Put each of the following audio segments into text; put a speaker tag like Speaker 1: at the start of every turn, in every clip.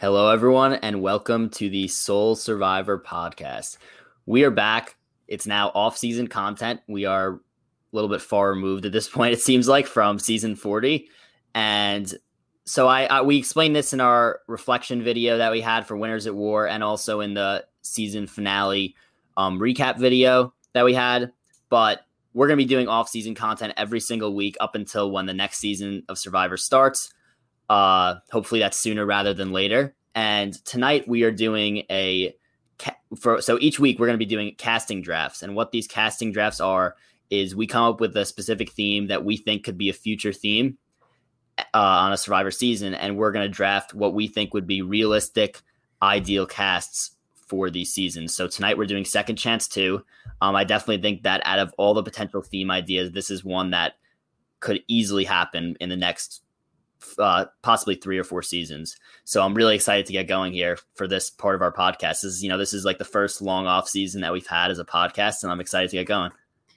Speaker 1: Hello, everyone, and welcome to the Sole Survivor podcast. We are back. It's now off-season content. We are a little bit far removed at this point. It seems like from season forty, and so I, I we explained this in our reflection video that we had for Winners at War, and also in the season finale um, recap video that we had. But we're going to be doing off-season content every single week up until when the next season of Survivor starts. Uh, hopefully that's sooner rather than later. And tonight we are doing a for so each week we're going to be doing casting drafts. And what these casting drafts are is we come up with a specific theme that we think could be a future theme uh, on a Survivor season, and we're going to draft what we think would be realistic, ideal casts for these seasons. So tonight we're doing Second Chance 2. Um, I definitely think that out of all the potential theme ideas, this is one that could easily happen in the next uh, possibly three or four seasons. So I'm really excited to get going here for this part of our podcast. This is, you know, this is like the first long off season that we've had as a podcast, and I'm excited to get going.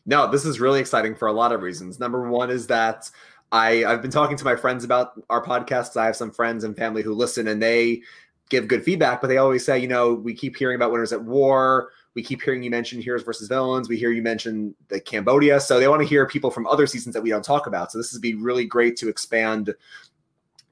Speaker 2: No, this is really exciting for a lot of reasons. Number one is that I I've been talking to my friends about our podcasts. I have some friends and family who listen, and they give good feedback, but they always say, you know, we keep hearing about winners at war. We keep hearing you mention heroes versus villains. We hear you mention the Cambodia. So they want to hear people from other seasons that we don't talk about. So this would be really great to expand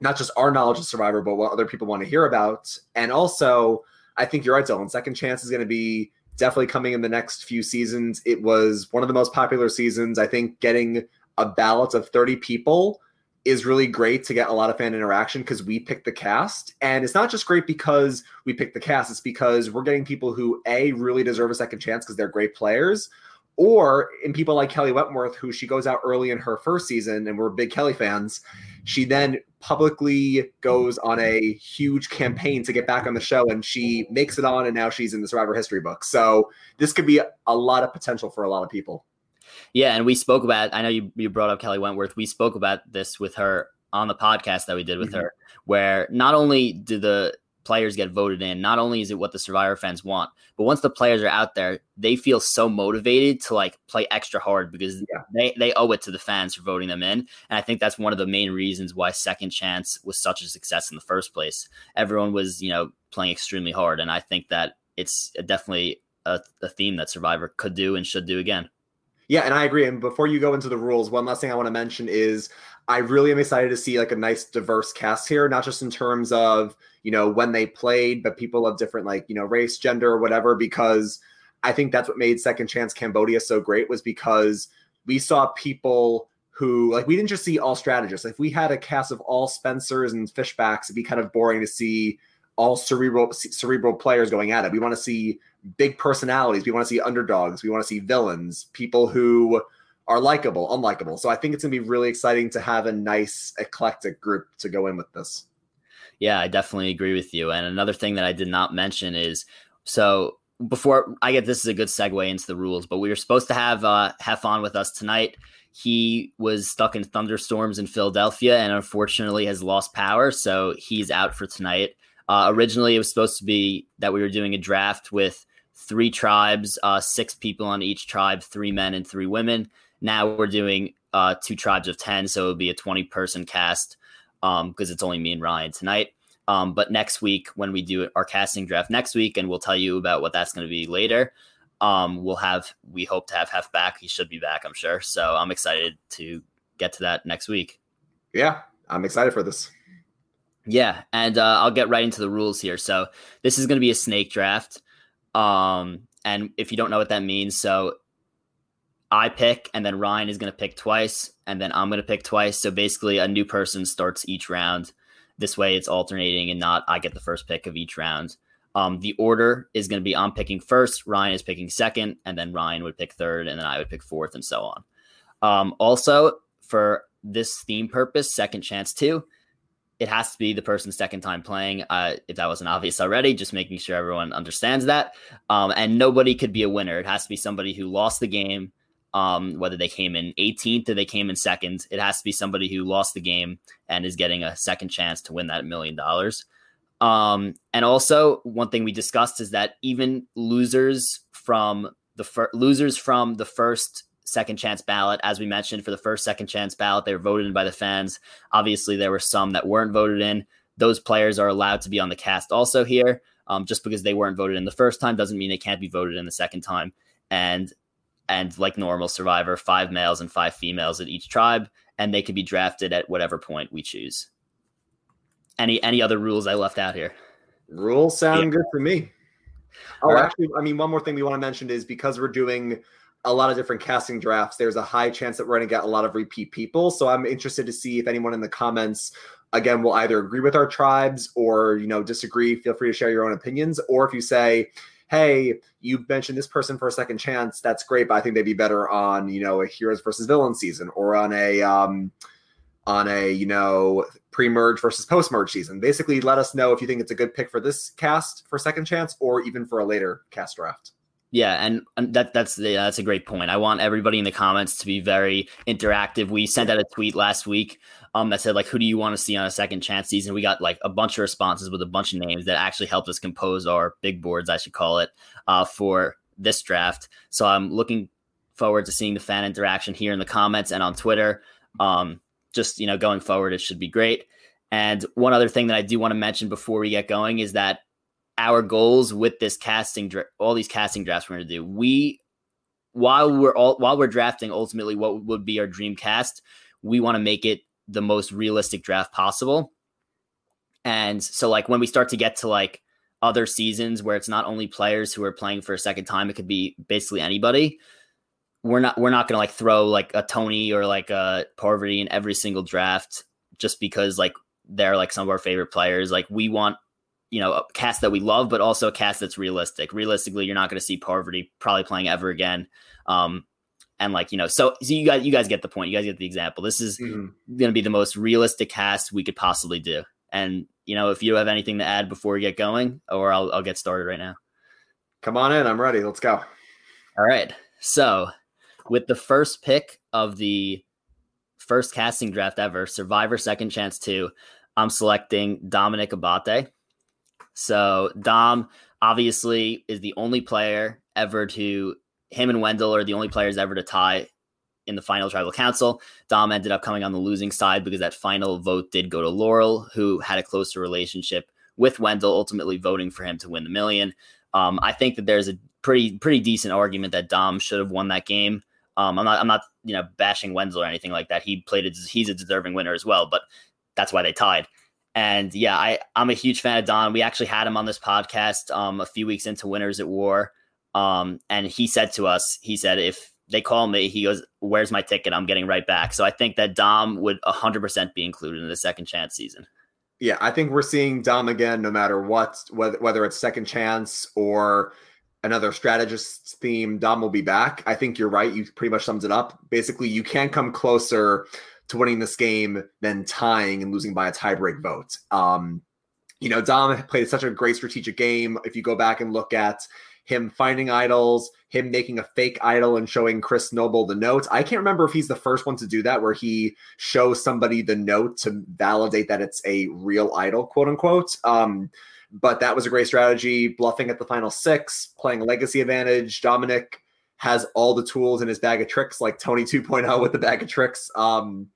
Speaker 2: not just our knowledge of Survivor, but what other people want to hear about. And also, I think you're right, Dylan. Second Chance is going to be definitely coming in the next few seasons. It was one of the most popular seasons. I think getting a ballot of 30 people is really great to get a lot of fan interaction because we picked the cast. And it's not just great because we picked the cast, it's because we're getting people who, A, really deserve a second chance because they're great players, or in people like Kelly Wentworth, who she goes out early in her first season, and we're big Kelly fans. She then publicly goes on a huge campaign to get back on the show, and she makes it on, and now she's in the Survivor history book. So this could be a lot of potential for a lot of people.
Speaker 1: Yeah, and we spoke about. I know you you brought up Kelly Wentworth. We spoke about this with her on the podcast that we did with mm-hmm. her, where not only do the players get voted in, not only is it what the Survivor fans want, but once the players are out there, they feel so motivated to like play extra hard because yeah. they, they owe it to the fans for voting them in. And I think that's one of the main reasons why Second Chance was such a success in the first place. Everyone was, you know, playing extremely hard. And I think that it's definitely a, a theme that Survivor could do and should do again.
Speaker 2: Yeah, and I agree. And before you go into the rules, one last thing I want to mention is I really am excited to see like a nice diverse cast here, not just in terms of, you know, when they played, but people of different like, you know, race, gender, or whatever, because I think that's what made Second Chance Cambodia so great was because we saw people who like we didn't just see all strategists. If we had a cast of all Spencers and Fishbacks, it'd be kind of boring to see all cerebral cerebral players going at it. We want to see big personalities. We want to see underdogs. We want to see villains, people who are likable, unlikable. So I think it's going to be really exciting to have a nice eclectic group to go in with this.
Speaker 1: Yeah, I definitely agree with you. And another thing that I did not mention is so before I get this is a good segue into the rules, but we were supposed to have uh Hefon with us tonight. He was stuck in thunderstorms in Philadelphia and unfortunately has lost power, so he's out for tonight. Uh, originally, it was supposed to be that we were doing a draft with three tribes, uh, six people on each tribe, three men and three women. Now we're doing uh, two tribes of 10, so it'll be a 20 person cast because um, it's only me and Ryan tonight. Um, but next week, when we do our casting draft next week, and we'll tell you about what that's going to be later, um, we'll have, we hope to have Hef back. He should be back, I'm sure. So I'm excited to get to that next week.
Speaker 2: Yeah, I'm excited for this.
Speaker 1: Yeah, and uh, I'll get right into the rules here. So this is going to be a snake draft. Um, and if you don't know what that means, so I pick, and then Ryan is going to pick twice, and then I'm going to pick twice. So basically, a new person starts each round. This way, it's alternating and not I get the first pick of each round. Um, the order is going to be I'm picking first, Ryan is picking second, and then Ryan would pick third, and then I would pick fourth, and so on. Um, also, for this theme purpose, second chance two, it has to be the person's second time playing. Uh, if that wasn't obvious already, just making sure everyone understands that. Um, and nobody could be a winner. It has to be somebody who lost the game, um, whether they came in 18th or they came in second. It has to be somebody who lost the game and is getting a second chance to win that million dollars. Um, and also, one thing we discussed is that even losers from the fir- losers from the first second chance ballot. As we mentioned, for the first second chance ballot, they were voted in by the fans. Obviously, there were some that weren't voted in. those players are allowed to be on the cast also here. Um, just because they weren't voted in the first time doesn't mean they can't be voted in the second time. And and like normal Survivor, five males and five females at each tribe, and they could be drafted at whatever point we choose. Any any other rules I left out here?
Speaker 2: Rules sound yeah. good for me. Oh, right. actually, I mean, one more thing we want to mention is because we're doing a lot of different casting drafts, there's a high chance that we're going to get a lot of repeat people. So I'm interested to see if anyone in the comments again will either agree with our tribes or you know disagree. Feel free to share your own opinions, or if you say, "Hey, you mentioned this person for a second chance," that's great, but I think they'd be better on you know a heroes versus villains season or on a um, on a you know pre-merge versus post-merge season. Basically, let us know if you think it's a good pick for this cast for second chance or even for a later cast draft.
Speaker 1: Yeah, and, and that that's the, that's a great point. I want everybody in the comments to be very interactive. We sent out a tweet last week um, that said like, "Who do you want to see on a second chance season?" We got like a bunch of responses with a bunch of names that actually helped us compose our big boards, I should call it, uh, for this draft. So I'm looking forward to seeing the fan interaction here in the comments and on Twitter. Um, just you know, going forward, it should be great. And one other thing that I do want to mention before we get going is that our goals with this casting, all these casting drafts we're going to do. We, while we're all while we're drafting, ultimately what would be our dream cast, we want to make it the most realistic draft possible. And so, like when we start to get to like other seasons where it's not only players who are playing for a second time, it could be basically anybody. We're not we're not gonna like throw like a Tony or like a Parvati in every single draft just because like they're like some of our favorite players. Like we want you know, a cast that we love, but also a cast that's realistic. Realistically, you're not going to see Parvati probably playing ever again. Um, and like you know, so, so you guys, you guys get the point. You guys get the example. This is mm-hmm. going to be the most realistic cast we could possibly do. And you know, if you have anything to add before we get going, or I'll, I'll get started right now.
Speaker 2: Come on in. I'm ready. Let's go.
Speaker 1: All right. So, with the first pick of the first casting draft ever, Survivor Second Chance 2, I'm selecting Dominic Abate. So Dom obviously is the only player ever to him and Wendell are the only players ever to tie in the final tribal council. Dom ended up coming on the losing side because that final vote did go to Laurel, who had a closer relationship with Wendell, ultimately voting for him to win the million. Um, I think that there's a pretty pretty decent argument that Dom should have won that game. Um, I'm not I'm not you know bashing Wendell or anything like that. He played it. He's a deserving winner as well, but that's why they tied. And yeah, I, I'm a huge fan of Dom. We actually had him on this podcast um, a few weeks into Winners at War. Um, and he said to us, he said, if they call me, he goes, Where's my ticket? I'm getting right back. So I think that Dom would 100% be included in the second chance season.
Speaker 2: Yeah, I think we're seeing Dom again, no matter what, whether, whether it's second chance or another strategist theme, Dom will be back. I think you're right. You pretty much sums it up. Basically, you can't come closer to winning this game than tying and losing by a tiebreak vote. Um, you know, Dom played such a great strategic game. If you go back and look at him finding idols, him making a fake idol and showing Chris Noble the note. I can't remember if he's the first one to do that, where he shows somebody the note to validate that it's a real idol, quote unquote. Um, but that was a great strategy. Bluffing at the final six, playing legacy advantage. Dominic has all the tools in his bag of tricks, like Tony 2.0 with the bag of tricks. Um,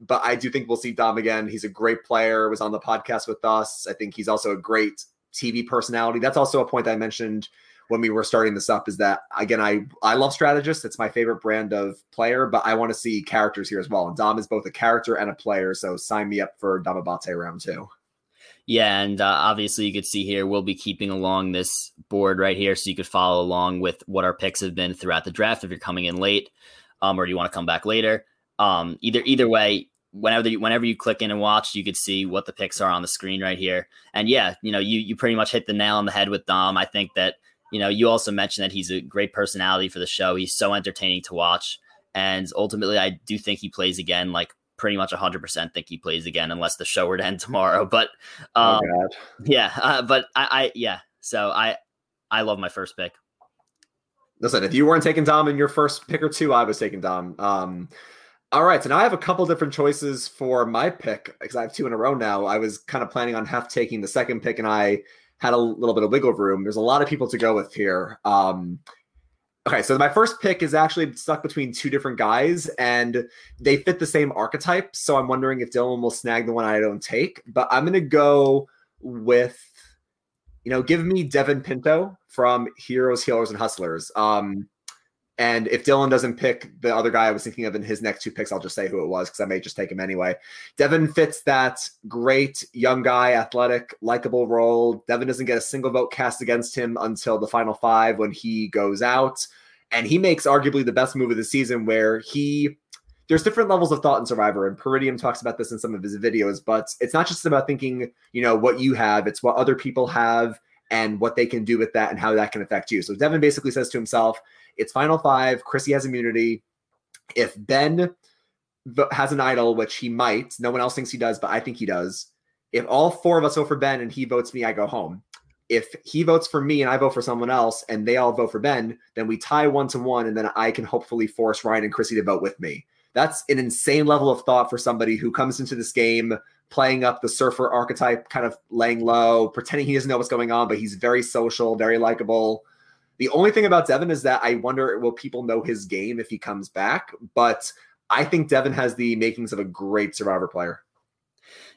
Speaker 2: but I do think we'll see Dom again. He's a great player, was on the podcast with us. I think he's also a great TV personality. That's also a point that I mentioned when we were starting this up is that again I I love strategists. It's my favorite brand of player, but I want to see characters here as well. And Dom is both a character and a player, so sign me up for Dom Abate round two.
Speaker 1: Yeah, and uh, obviously you could see here we'll be keeping along this board right here, so you could follow along with what our picks have been throughout the draft. If you're coming in late, um, or you want to come back later, um, either either way, whenever you, whenever you click in and watch, you could see what the picks are on the screen right here. And yeah, you know, you you pretty much hit the nail on the head with Dom. I think that you know you also mentioned that he's a great personality for the show. He's so entertaining to watch, and ultimately, I do think he plays again like pretty much 100% think he plays again unless the show were to end tomorrow. But oh, um, oh yeah, uh, but I, I, yeah, so I, I love my first pick.
Speaker 2: Listen, if you weren't taking Dom in your first pick or two, I was taking Dom. Um, all right, so now I have a couple different choices for my pick because I have two in a row now. I was kind of planning on half taking the second pick, and I had a little bit of wiggle room. There's a lot of people to go with here. Um, Okay, so my first pick is actually stuck between two different guys, and they fit the same archetype. So I'm wondering if Dylan will snag the one I don't take. But I'm gonna go with, you know, give me Devin Pinto from Heroes, Healers, and Hustlers. Um, and if Dylan doesn't pick the other guy I was thinking of in his next two picks, I'll just say who it was because I may just take him anyway. Devin fits that great young guy, athletic, likable role. Devin doesn't get a single vote cast against him until the final five when he goes out. And he makes arguably the best move of the season where he there's different levels of thought in Survivor, and Peridium talks about this in some of his videos, but it's not just about thinking, you know, what you have, it's what other people have and what they can do with that and how that can affect you. So Devin basically says to himself, it's final five. Chrissy has immunity. If Ben has an idol, which he might, no one else thinks he does, but I think he does. If all four of us vote for Ben and he votes me, I go home. If he votes for me and I vote for someone else and they all vote for Ben, then we tie one to one, and then I can hopefully force Ryan and Chrissy to vote with me. That's an insane level of thought for somebody who comes into this game playing up the surfer archetype, kind of laying low, pretending he doesn't know what's going on, but he's very social, very likable. The only thing about Devin is that I wonder will people know his game if he comes back? But I think Devin has the makings of a great survivor player.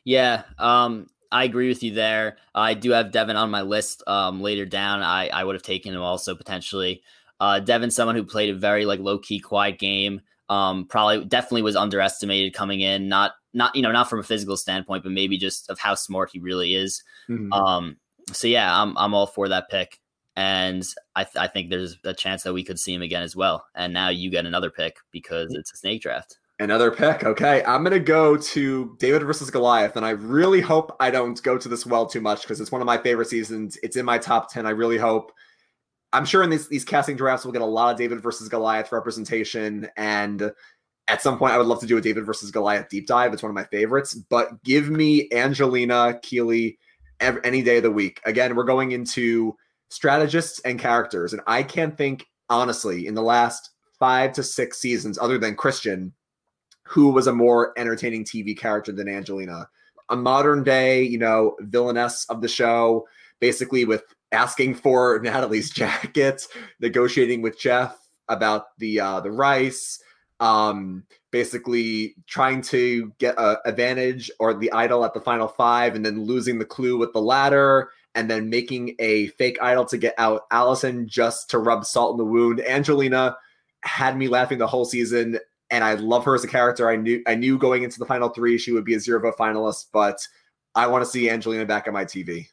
Speaker 1: Yeah, um, I agree with you there. I do have Devin on my list um, later down. I, I would have taken him also potentially. Uh, Devin, someone who played a very like low key, quiet game. Um, probably definitely was underestimated coming in. Not not you know not from a physical standpoint, but maybe just of how smart he really is. Mm-hmm. Um, so yeah, I'm I'm all for that pick and I, th- I think there's a chance that we could see him again as well. And now you get another pick because it's a snake draft.
Speaker 2: Another pick. Okay. I'm going to go to David versus Goliath. And I really hope I don't go to this well too much because it's one of my favorite seasons. It's in my top 10. I really hope. I'm sure in these, these casting drafts, we'll get a lot of David versus Goliath representation. And at some point, I would love to do a David versus Goliath deep dive. It's one of my favorites. But give me Angelina Keeley every, any day of the week. Again, we're going into strategists and characters. And I can't think, honestly, in the last five to six seasons, other than Christian, who was a more entertaining TV character than Angelina. A modern day, you know, villainess of the show, basically with asking for Natalie's jacket, negotiating with Jeff about the uh, the rice, um, basically trying to get a advantage or the idol at the final five, and then losing the clue with the ladder, and then making a fake idol to get out Allison just to rub salt in the wound. Angelina had me laughing the whole season, and I love her as a character. I knew I knew going into the final three she would be a zero vote finalist, but I want to see Angelina back on my TV.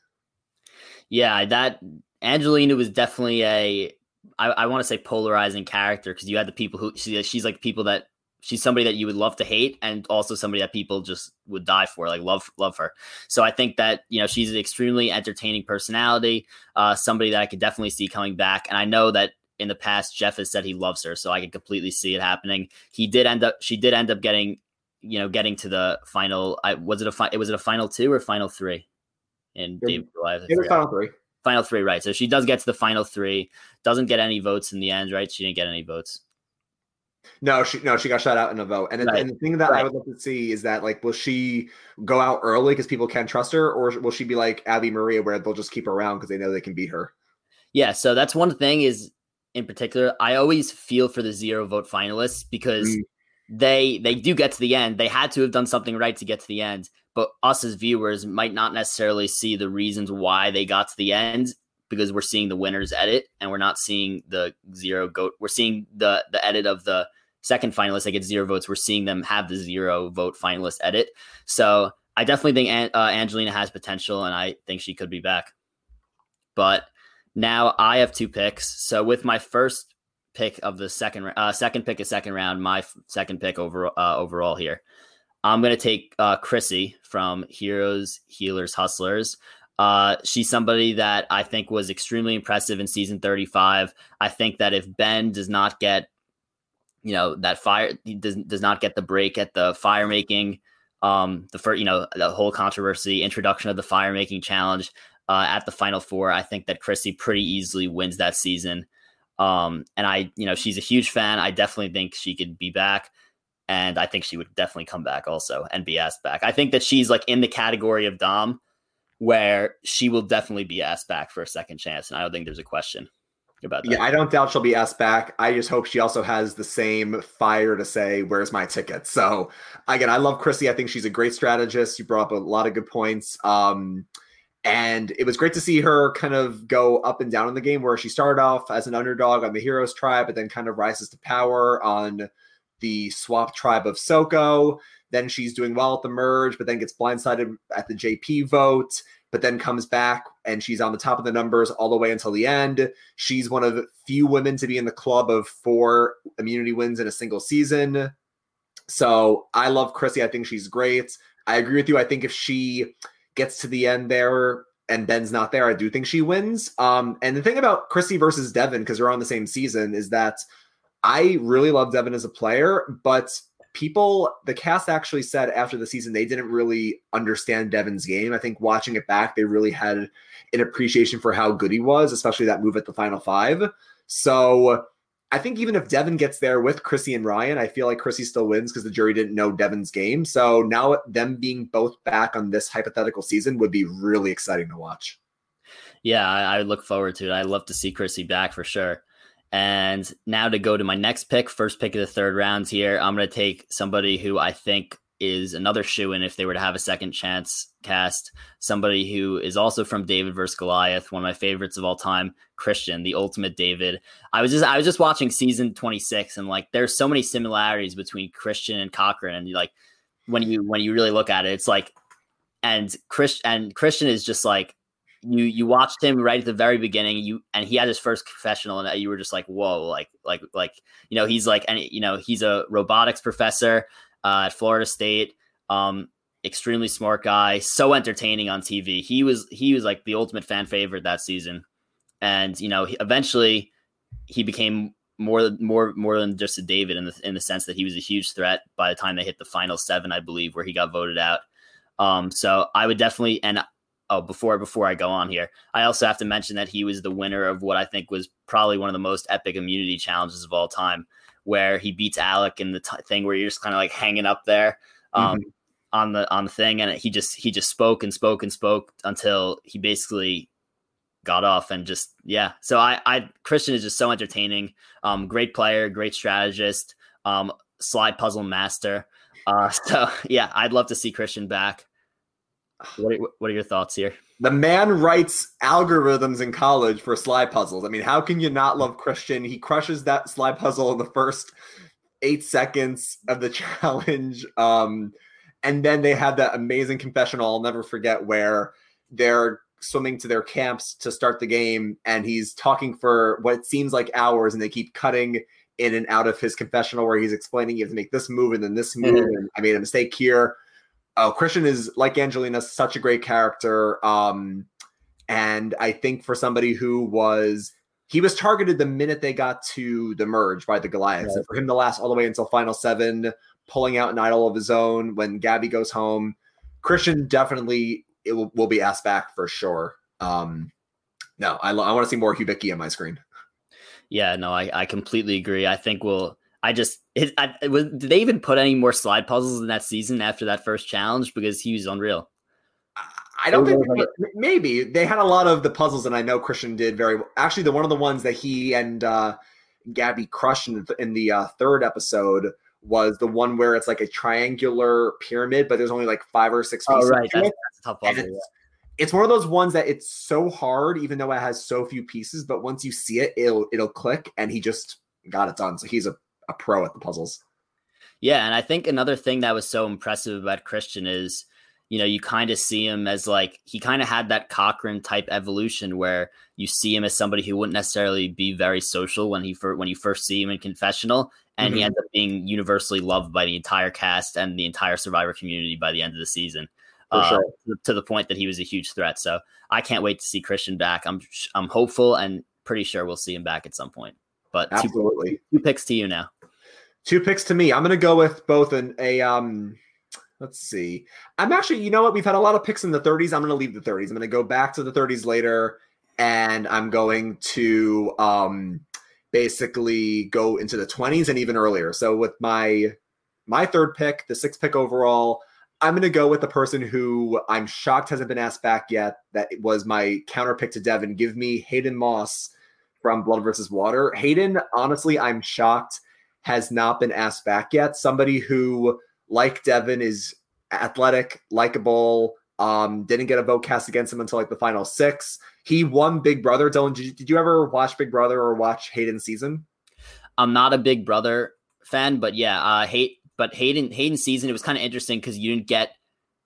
Speaker 1: Yeah, that Angelina was definitely a I, I want to say polarizing character because you had the people who she, she's like people that she's somebody that you would love to hate and also somebody that people just would die for like love love her. So i think that you know she's an extremely entertaining personality uh somebody that i could definitely see coming back. And i know that in the past jeff has said he loves her so i can completely see it happening. He did end up she did end up getting you know getting to the final i was it a fi- was it a final two or final three in
Speaker 2: it, David Goliath, it was final three.
Speaker 1: Final three right. So she does get to the final three doesn't get any votes in the end right? She didn't get any votes
Speaker 2: no, she no, she got shot out in a vote. And, right. and the thing that right. I would love to see is that like, will she go out early because people can't trust her, or will she be like Abby Maria, where they'll just keep her around because they know they can beat her?
Speaker 1: Yeah, so that's one thing is in particular. I always feel for the zero vote finalists because mm. they they do get to the end. They had to have done something right to get to the end, but us as viewers might not necessarily see the reasons why they got to the end because we're seeing the winners edit and we're not seeing the zero goat. We're seeing the the edit of the second finalist that gets zero votes, we're seeing them have the zero vote finalist edit. So I definitely think uh, Angelina has potential, and I think she could be back. But now I have two picks. So with my first pick of the second uh, second pick of second round, my f- second pick over uh, overall here, I'm gonna take uh, Chrissy from Heroes, Healers, Hustlers. Uh, she's somebody that I think was extremely impressive in season 35. I think that if Ben does not get you know that fire does does not get the break at the fire making um the first you know the whole controversy introduction of the fire making challenge uh, at the final four i think that chrissy pretty easily wins that season. Um and i you know she's a huge fan. I definitely think she could be back and i think she would definitely come back also and be asked back. I think that she's like in the category of dom where she will definitely be asked back for a second chance and i don't think there's a question about that.
Speaker 2: Yeah, I don't doubt she'll be asked back. I just hope she also has the same fire to say, "Where's my ticket?" So, again, I love Chrissy. I think she's a great strategist. You brought up a lot of good points. Um, and it was great to see her kind of go up and down in the game, where she started off as an underdog on the Heroes tribe, but then kind of rises to power on the Swap tribe of Soko. Then she's doing well at the merge, but then gets blindsided at the JP vote but then comes back and she's on the top of the numbers all the way until the end. She's one of the few women to be in the club of four immunity wins in a single season. So I love Chrissy. I think she's great. I agree with you. I think if she gets to the end there and Ben's not there, I do think she wins. Um, and the thing about Chrissy versus Devin, because they're on the same season, is that I really love Devin as a player, but people, the cast actually said after the season they didn't really understand Devin's game. I think watching it back, they really had an appreciation for how good he was, especially that move at the final five. So I think even if Devin gets there with Chrissy and Ryan, I feel like Chrissy still wins because the jury didn't know Devin's game. So now them being both back on this hypothetical season would be really exciting to watch.
Speaker 1: Yeah, I, I look forward to it. I love to see Chrissy back for sure. And now to go to my next pick, first pick of the third rounds here, I'm going to take somebody who I think is another shoe in if they were to have a second chance cast. Somebody who is also from David versus Goliath, one of my favorites of all time, Christian, the ultimate David. I was just I was just watching season 26 and like there's so many similarities between Christian and Cochran and like when you when you really look at it, it's like and Chris and Christian is just like you you watched him right at the very beginning you and he had his first confessional and you were just like whoa like like like you know he's like and you know he's a robotics professor uh, at Florida State um extremely smart guy so entertaining on TV he was he was like the ultimate fan favorite that season. And you know he, eventually he became more more more than just a David in the in the sense that he was a huge threat by the time they hit the final 7 I believe where he got voted out. Um so I would definitely and oh before before I go on here, I also have to mention that he was the winner of what I think was probably one of the most epic immunity challenges of all time, where he beats Alec in the t- thing where you're just kind of like hanging up there um, mm-hmm. on the on the thing, and he just he just spoke and spoke and spoke until he basically got off and just yeah. So I I Christian is just so entertaining, um, great player, great strategist, um, slide puzzle master. Uh, so yeah, I'd love to see Christian back. What are, what are your thoughts here?
Speaker 2: The man writes algorithms in college for slide puzzles. I mean, how can you not love Christian? He crushes that slide puzzle in the first eight seconds of the challenge. Um, and then they have that amazing confessional I'll never forget where they're swimming to their camps to start the game and he's talking for what seems like hours and they keep cutting in and out of his confessional where he's explaining you have to make this move and then this move mm-hmm. and I made a mistake here oh, Christian is like Angelina, such a great character. Um, and I think for somebody who was he was targeted the minute they got to the merge by the Goliaths. Right. And for him to last all the way until final seven, pulling out an idol of his own when Gabby goes home, Christian definitely it will, will be asked back for sure. Um, no, I, I want to see more Hubicki on my screen.
Speaker 1: Yeah, no, I, I completely agree. I think we'll I just it, I, it was, did they even put any more slide puzzles in that season after that first challenge because he was unreal.
Speaker 2: I don't think maybe they had a lot of the puzzles, and I know Christian did very well. Actually, the one of the ones that he and uh, Gabby crushed in, in the uh, third episode was the one where it's like a triangular pyramid, but there's only like five or six
Speaker 1: pieces. Oh, right, that's, that's, a tough puzzle.
Speaker 2: It's, yeah. it's, one of those ones that it's so hard, even though it has so few pieces. But once you see it, it'll it'll click, and he just got it done. So he's a a pro at the puzzles.
Speaker 1: Yeah, and I think another thing that was so impressive about Christian is, you know, you kind of see him as like he kind of had that Cochran type evolution where you see him as somebody who wouldn't necessarily be very social when he fir- when you first see him in confessional, and mm-hmm. he ends up being universally loved by the entire cast and the entire Survivor community by the end of the season. Uh, sure. to the point that he was a huge threat. So I can't wait to see Christian back. I'm I'm hopeful and pretty sure we'll see him back at some point. But
Speaker 2: absolutely,
Speaker 1: two, two picks to you now.
Speaker 2: Two picks to me. I'm going to go with both an a um. Let's see. I'm actually, you know what? We've had a lot of picks in the 30s. I'm going to leave the 30s. I'm going to go back to the 30s later, and I'm going to um basically go into the 20s and even earlier. So with my my third pick, the sixth pick overall, I'm going to go with the person who I'm shocked hasn't been asked back yet. That was my counter pick to Devin. Give me Hayden Moss from Blood versus Water. Hayden, honestly, I'm shocked, has not been asked back yet. Somebody who, like Devin, is athletic, likable, um, didn't get a vote cast against him until like the final six. He won Big Brother. Dylan, did you, did you ever watch Big Brother or watch Hayden's season?
Speaker 1: I'm not a Big Brother fan, but yeah, uh, hate. But Hayden Hayden season, it was kind of interesting because you didn't get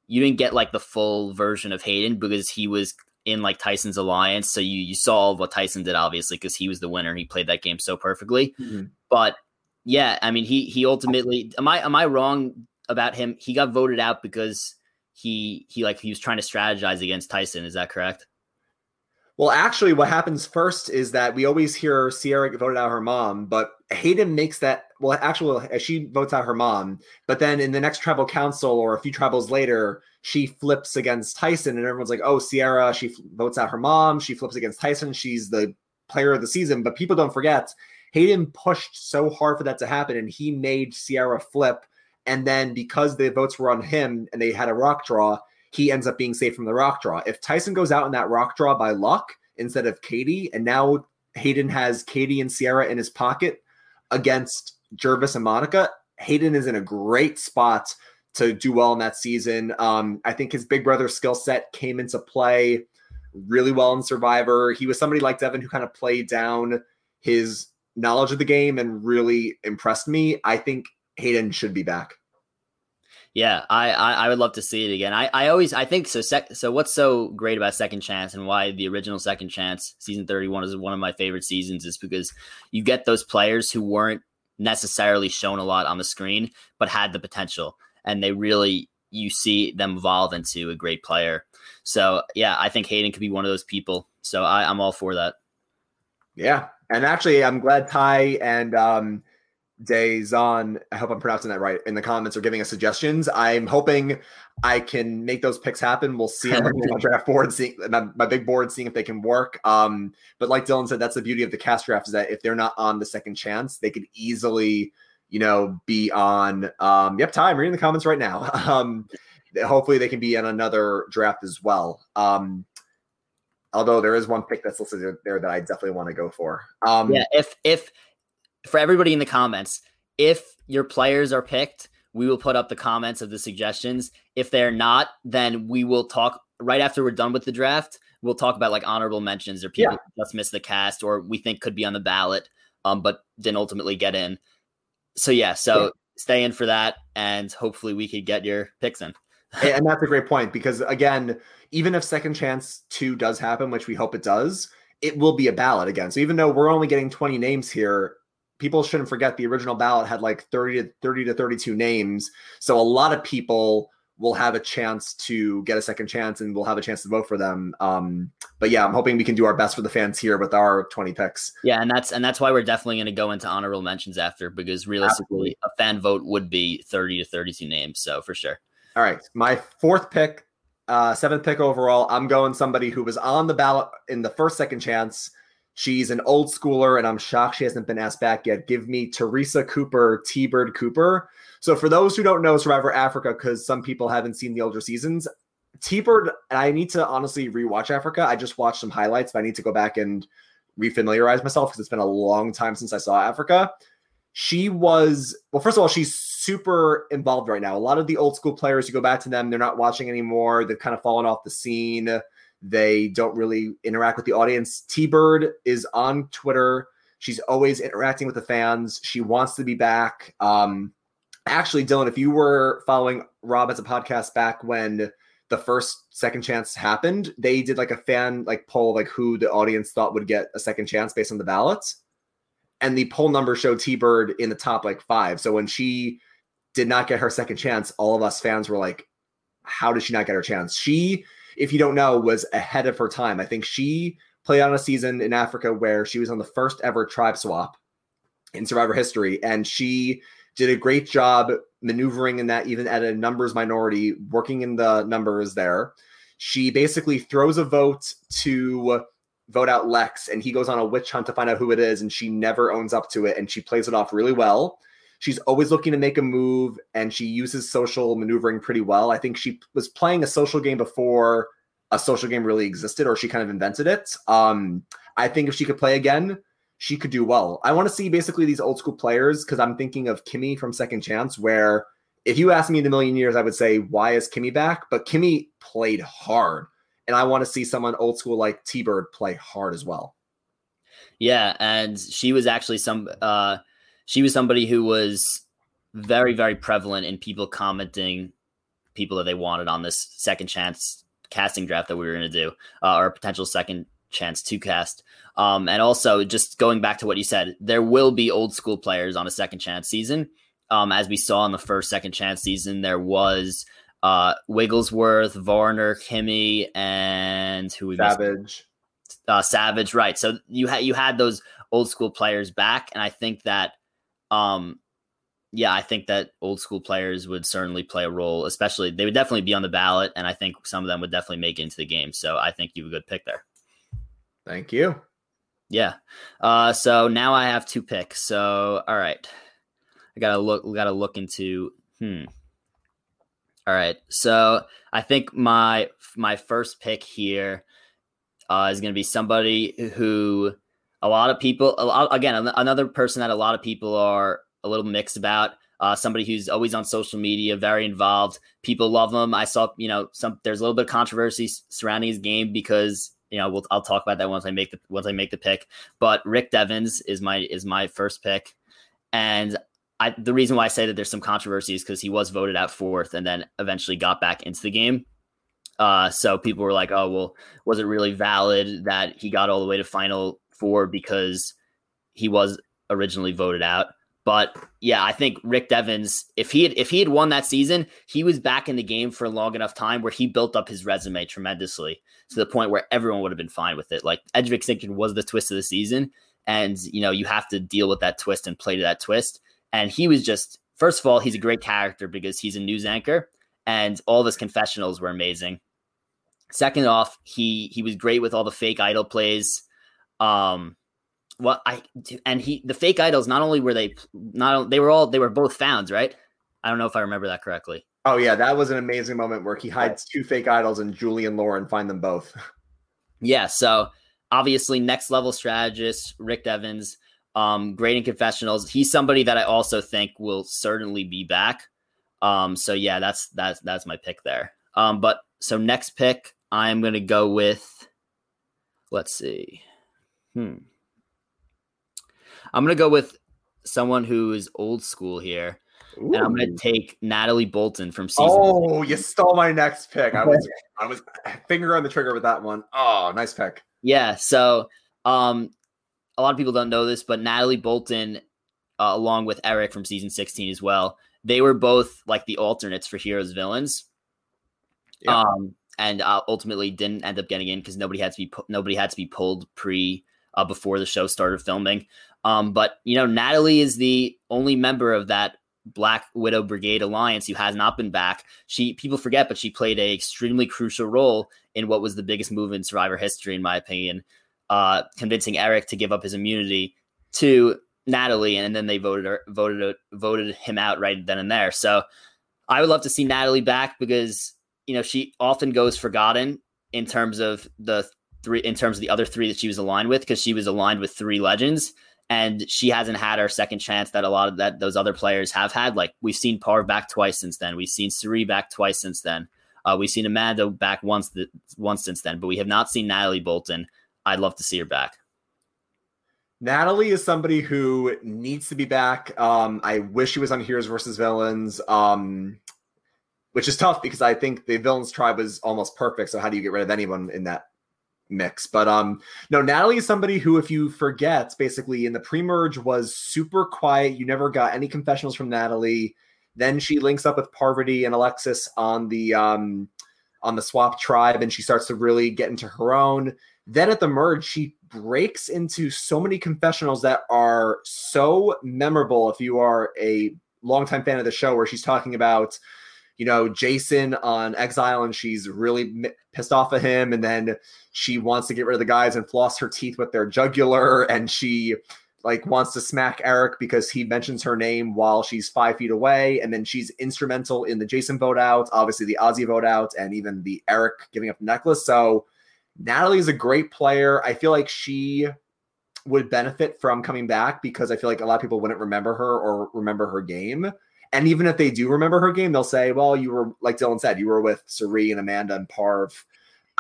Speaker 1: you didn't get like the full version of Hayden because he was in like Tyson's alliance. So you you saw what Tyson did obviously because he was the winner and he played that game so perfectly. Mm-hmm. But yeah, I mean he he ultimately am I am I wrong about him? He got voted out because he he like he was trying to strategize against Tyson. Is that correct?
Speaker 2: Well, actually, what happens first is that we always hear Ciera voted out her mom, but Hayden makes that. Well, actually, she votes out her mom, but then in the next tribal council or a few tribals later, she flips against Tyson, and everyone's like, "Oh, Ciera, she votes out her mom. She flips against Tyson. She's the player of the season." But people don't forget, Hayden pushed so hard for that to happen, and he made Ciera flip. And then because the votes were on him and they had a rock draw, he ends up being safe from the rock draw. If Tyson goes out in that rock draw by luck instead of Katie, and now Hayden has Katie and Ciera in his pocket against Gervase and Monica, Hayden is in a great spot to do well in that season. Um, I think his big brother skill set came into play really well in Survivor. He was somebody like Devin who kind of played down his knowledge of the game and really impressed me. I think Hayden should be back.
Speaker 1: Yeah, I, I, I would love to see it again. I, I always I think so. Sec, so what's so great about Second Chance and why the original Second Chance season thirty one is one of my favorite seasons is because you get those players who weren't necessarily shown a lot on the screen but had the potential and they really you see them evolve into a great player. So yeah, I think Hayden could be one of those people. So I, I'm all for that.
Speaker 2: Yeah, and actually, I'm glad Ty and um, Dazon, I hope I'm pronouncing that right, in the comments are giving us suggestions. I'm hoping I can make those picks happen. We'll see on my draft board, seeing my, my, big board, seeing if they can work. Um, but like Dylan said, that's the beauty of the cast draft is that if they're not on the second chance, they could easily, you know, be on. Um, yep, Ty, I'm reading the comments right now. Um, hopefully they can be on another draft as well. Um, although there is one pick that's listed there that I definitely want to go for.
Speaker 1: Um, yeah, if if for everybody in the comments, if your players are picked, we will put up the comments of the suggestions. If they're not, then we will talk right after we're done with the draft. We'll talk about like honorable mentions or people yeah. just missed the cast or we think could be on the ballot, um, but didn't ultimately get in. So yeah, so yeah. stay in for that, and hopefully we could get your picks in.
Speaker 2: and that's a great point because again, even if second chance two does happen, which we hope it does, it will be a ballot again. So even though we're only getting 20 names here, people shouldn't forget the original ballot had like 30 to 30 to 32 names. So a lot of people will have a chance to get a second chance and we'll have a chance to vote for them. Um, but yeah, I'm hoping we can do our best for the fans here with our 20 picks.
Speaker 1: Yeah, and that's and that's why we're definitely going to go into honorable mentions after because realistically, Absolutely. a fan vote would be 30 to 32 names. So for sure.
Speaker 2: All right, my fourth pick, uh, seventh pick overall. I'm going somebody who was on the ballot in the first second chance She's an old schooler, and I'm shocked she hasn't been asked back yet. Give me Teresa Cooper, T Bird Cooper. So, for those who don't know Survivor Africa, because some people haven't seen the older seasons, T Bird, and I need to honestly rewatch Africa. I just watched some highlights, but I need to go back and refamiliarize myself because it's been a long time since I saw Africa. She was, well, first of all, she's super involved right now. A lot of the old school players, you go back to them, they're not watching anymore. They've kind of fallen off the scene. They don't really interact with the audience. T Bird is on Twitter. She's always interacting with the fans. She wants to be back. Um, actually, Dylan, if you were following Rob Has a Podcast back when the first second chance happened, they did like a fan like poll like who the audience thought would get a second chance based on the ballots. And the poll number showed T Bird in the top like five. So when she did not get her second chance, all of us fans were like, how did she not get her chance? She if you don't know, was ahead of her time. I think she played on a season in Africa where she was on the first ever tribe swap in Survivor history, and she did a great job maneuvering in that, even at a numbers minority, working in the numbers there. She basically throws a vote to vote out Lex, and he goes on a witch hunt to find out who it is, and she never owns up to it, and she plays it off really well. She's always looking to make a move and she uses social maneuvering pretty well. I think she was playing a social game before a social game really existed or she kind of invented it. Um, I think if she could play again, she could do well. I want to see basically these old school players because I'm thinking of Kimmy from Second Chance, where if you ask me in a million years, I would say, why is Kimmy back? But Kimmy played hard. And I want to see someone old school like T Bird play hard as well.
Speaker 1: Yeah. And she was actually some, uh, she was somebody who was very, very prevalent in people commenting people that they wanted on this second chance casting draft that we were going to do, uh, or a potential second chance to cast. Um, and also, just going back to what you said, there will be old school players on a second chance season. Um, as we saw in the first second chance season, there was uh, Wigglesworth, Varner, Kimmy, and who we
Speaker 2: Savage.
Speaker 1: Uh, Savage, right? So you had you had those old school players back, and I think that, um, yeah, I think that old school players would certainly play a role. Especially, they would definitely be on the ballot, and I think some of them would definitely make it into the game. So I think you have a good pick there.
Speaker 2: Thank you.
Speaker 1: Yeah. Uh, so now I have two picks. So all right, I gotta look. We gotta look into. Hmm. All right. So I think my my first pick here uh, is going to be somebody who a lot of people, again, another person that a lot of people are a little mixed about. Uh, somebody who's always on social media, very involved. People love him. I saw, you know, some there's a little bit of controversy surrounding his game because you know we'll, I'll talk about that once I make the once I make the pick. But Rick Devens is my is my first pick, and I, the reason why I say that there's some controversy is because he was voted out fourth and then eventually got back into the game. Uh, so people were like, "Oh, well, was it really valid that he got all the way to final four because he was originally voted out?" But yeah, I think Rick Devens, if he had if he had won that season, he was back in the game for a long enough time where he built up his resume tremendously to the point where everyone would have been fine with it. Like of Extinction was the twist of the season, and you know you have to deal with that twist and play to that twist. And he was just, first of all, he's a great character because he's a news anchor and all of his confessionals were amazing. Second off, he he was great with all the fake idol plays. Um, well, I and he the fake idols not only were they not they were all they were both founds, right. I don't know if I remember that correctly.
Speaker 2: Oh yeah, that was an amazing moment where he hides two fake idols and Julie and Lauren find them both.
Speaker 1: Yeah, so obviously next level strategist Rick Devens um, great in confessionals. He's somebody that I also think will certainly be back. Um, so yeah, that's that's that's my pick there. Um, but so next pick, I'm gonna go with. Let's see. Hmm. I'm gonna go with someone who is old school here. Ooh. And I'm going to take Natalie Bolton from season.
Speaker 2: Oh, you stole my next pick. I was I was finger on the trigger with that one. Oh, nice pick.
Speaker 1: Yeah. So, um, a lot of people don't know this, but Natalie Bolton, uh, along with Eric from season 16 as well, they were both like the alternates for Heroes Villains. Yeah. Um, and uh, ultimately didn't end up getting in because nobody had to be pu- nobody had to be pulled pre uh, before the show started filming. Um, but you know, Natalie is the only member of that Black Widow Brigade alliance who has not been back. She people forget, but she played a extremely crucial role in what was the biggest move in Survivor history, in my opinion uh, convincing Eric to give up his immunity to Natalie, and then they voted her, voted voted him out right then and there. So I would love to see Natalie back because you know she often goes forgotten in terms of the three in terms of the other three that she was aligned with because she was aligned with three legends and she hasn't had her second chance that a lot of that those other players have had. Like we've seen Parv back twice since then. We've seen Cirie back twice since then. Uh, we've seen Amanda back once the, once since then, but we have not seen Natalie Bolton. I'd love to see her back.
Speaker 2: Natalie is somebody who needs to be back. Um, I wish she was on Heroes versus Villains, um, which is tough because I think the Villains tribe was almost perfect. So how do you get rid of anyone in that mix? But um, no, Natalie is somebody who, if you forget, basically in the pre-merge was super quiet. You never got any confessionals from Natalie. Then she links up with Parvati and Alexis on the um, on the swap tribe, and she starts to really get into her own. Then at the merge, she breaks into so many confessionals that are so memorable if you are a longtime fan of the show, where she's talking about, you know, Jason on Exile and she's really pissed off at him. And then she wants to get rid of the guys and floss her teeth with their jugular. And she like wants to smack Eric because he mentions her name while she's five feet away, and then she's instrumental in the Jason vote out, obviously the Ozzy vote out, and even the Eric giving up the necklace. So Natalie is a great player. I feel like she would benefit from coming back because I feel like a lot of people wouldn't remember her or remember her game. And even if they do remember her game, they'll say, well, you were, like Dylan said, you were with Cirie and Amanda and Parv.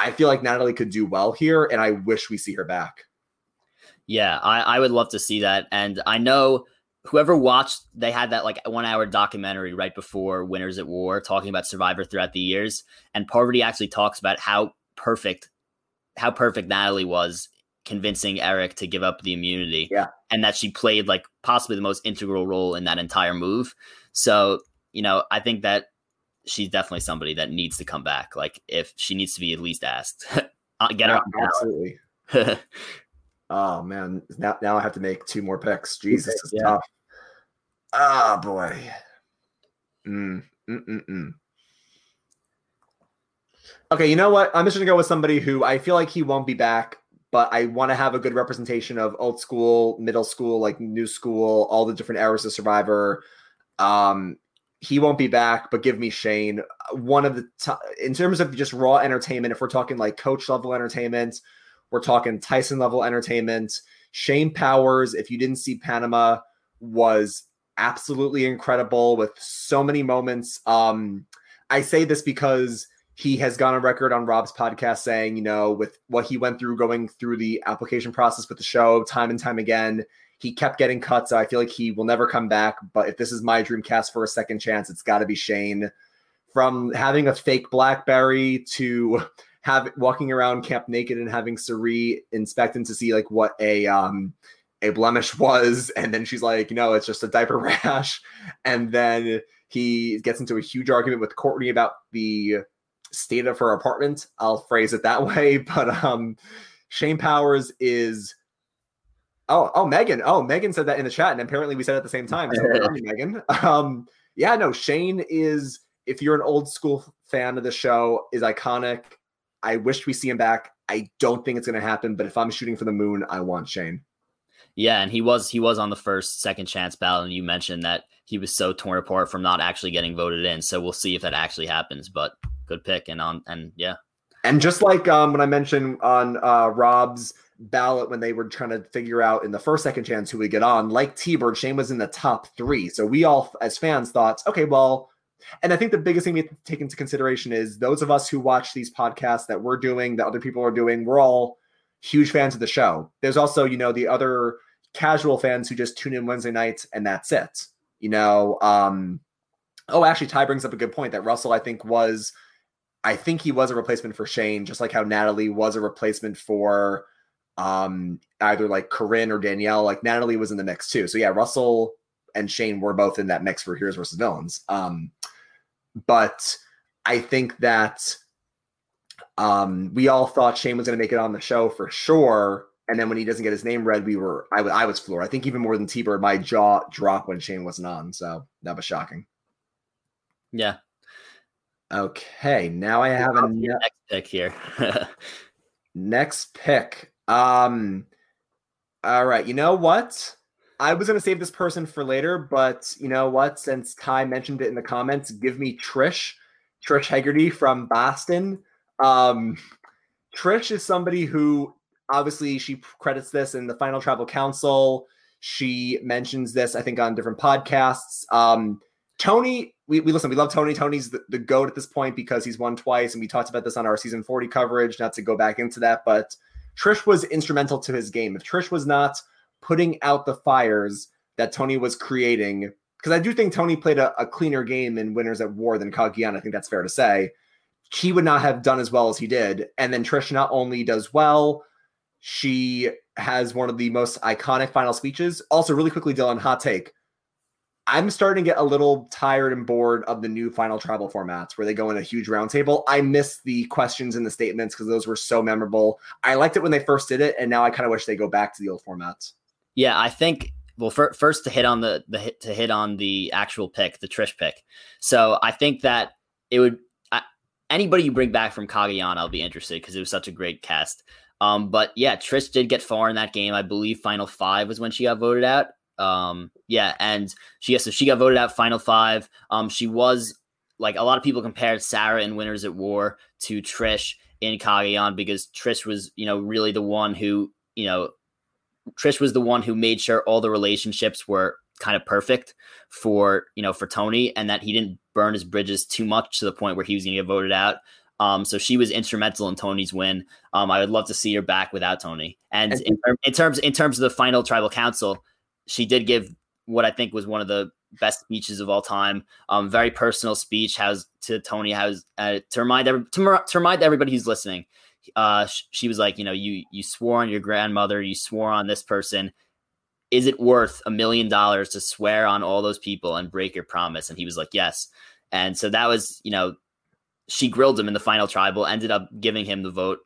Speaker 2: I feel like Natalie could do well here, and I wish we see her back.
Speaker 1: Yeah, I, I would love to see that. And I know whoever watched, they had that like one hour documentary right before Winners at War talking about Survivor throughout the years. And Parvati actually talks about how perfect, how perfect Natalie was convincing Eric to give up the immunity.
Speaker 2: Yeah.
Speaker 1: And that she played like possibly the most integral role in that entire move. So, you know, I think that she's definitely somebody that needs to come back. Like if she needs to be at least asked, uh, get her.
Speaker 2: Yeah, absolutely. oh man, now now I have to make two more picks. Jesus, it's yeah. tough. Ah oh, boy. Mm, mm, mm, mm. Okay, you know what? I'm just gonna go with somebody who I feel like he won't be back, but I want to have a good representation of old school, middle school, like new school, all the different eras of Survivor. Um, he won't be back, but give me Shane. One of the t- in terms of just raw entertainment, if we're talking like coach level entertainment, we're talking Tyson level entertainment. Shane Powers, if you didn't see Panama, was absolutely incredible with so many moments. Um, I say this because he has gone on record on Rob's podcast saying, you know, with what he went through going through the application process with the show time and time again, he kept getting cut, so I feel like he will never come back. But if this is my dream cast for a second chance, it's got to be Shane. From having a fake BlackBerry to have walking around camp naked and having Cirie inspecting to see like what a um a blemish was, and then she's like, "No, it's just a diaper rash, and then he gets into a huge argument with Courtney about the state of her apartment. I'll phrase it that way, but um, Shane Powers is Oh, oh, Megan. Oh, Megan said that in the chat, and apparently we said it at the same time. So Megan. Um, yeah, no, Shane is. If you're an old school fan of the show, is iconic. I wish we see him back. I don't think it's going to happen, but if I'm shooting for the moon, I want Shane.
Speaker 1: Yeah, and he was he was on the first second chance ballot, and you mentioned that he was so torn apart from not actually getting voted in. So we'll see if that actually happens. But good pick, and on and yeah.
Speaker 2: And just like um, when I mentioned on uh, Rob's ballot when they were trying to figure out in the first second chance who would get on. Like T-Bird, Shane was in the top three. So we all, as fans, thought, okay, well, and I think the biggest thing we have to take into consideration is those of us who watch these podcasts that we're doing, that other people are doing, we're all huge fans of the show. There's also, you know, the other casual fans who just tune in Wednesday nights and that's it. You know, um, oh, actually, Ty brings up a good point that Russell, I think, was, I think he was a replacement for Shane, just like how Natalie was a replacement for um, either like Corinne or Danielle. Like Natalie was in the mix too. So yeah, Russell and Shane were both in that mix for Heroes versus Villains. Um, but I think that um, we all thought Shane was going to make it on the show for sure. And then when he doesn't get his name read, we were I, I was floored. I think even more than T Bird, my jaw dropped when Shane wasn't on. So that was shocking.
Speaker 1: Yeah.
Speaker 2: Okay, now I have a
Speaker 1: next pick here.
Speaker 2: next pick. Um, all right. You know what? I was gonna save this person for later, but you know what? Since Kai mentioned it in the comments, give me Trish, Trish Hegarty from Boston. Um, Trish is somebody who obviously she credits this in the Final Tribal Council. She mentions this, I think, on different podcasts. Um, Tony, we, we listen, we love Tony. Tony's the, the GOAT at this point because he's won twice, and we talked about this on our season 40 coverage, not to go back into that, but Trish was instrumental to his game. If Trish was not putting out the fires that Tony was creating, because I do think Tony played a, a, cleaner game in Winners at War than Cagayan, I think that's fair to say. He would not have done as well as he did. And then Trish not only does well, she has one of the most iconic final speeches. Also, really quickly, Dylan, hot take. I'm starting to get a little tired and bored of the new final tribal formats where they go in a huge roundtable. I miss the questions and the statements because those were so memorable. I liked it when they first did it, and now I kind of wish they go back to the old formats.
Speaker 1: Yeah, I think. Well, for, first to hit on the the to hit on the actual pick, the Trish pick. So I think that it would I, anybody you bring back from Cagayan, I'll be interested because it was such a great cast. Um, but yeah, Trish did get far in that game. I believe final five was when she got voted out. Um, yeah, and she so she got voted out final five. Um, she was like a lot of people compared Sarah in Winners at War to Trish in Cagayan because Trish was, you know, really the one who, you know, Trish was the one who made sure all the relationships were kind of perfect for you know for Tony, and that he didn't burn his bridges too much to the point where he was going to get voted out. Um, so she was instrumental in Tony's win. Um, I would love to see her back without Tony. And, and in, in, terms in terms of the final tribal council, she did give what I think was one of the best speeches of all time. Um, very personal speech. Has to Tony. Has uh, to remind every, to, to remind everybody who's listening. Uh, sh- she was like, you know, you you swore on your grandmother. You swore on this person. Is it worth a million dollars to swear on all those people and break your promise? And he was like, yes. And so that was, you know, she grilled him in the final tribal, ended up giving him the vote.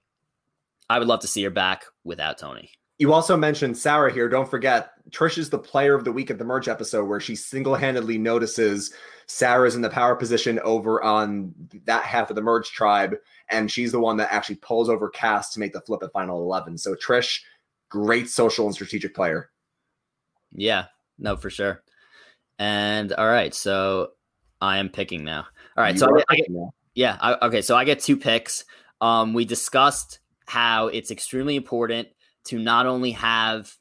Speaker 1: I would love to see her back without Tony.
Speaker 2: You also mentioned Sarah here. Don't forget, Trish is the player of the week at the merge episode where she single handedly notices Sarah's in the power position over on that half of the merge tribe. And she's the one that actually pulls over Cass to make the flip at final 11. So, Trish, great social and strategic player.
Speaker 1: Yeah, no, for sure. And all right. So I am picking now. All right. You so I, I get, yeah. I, okay. So I get two picks. Um, we discussed how it's extremely important to not only have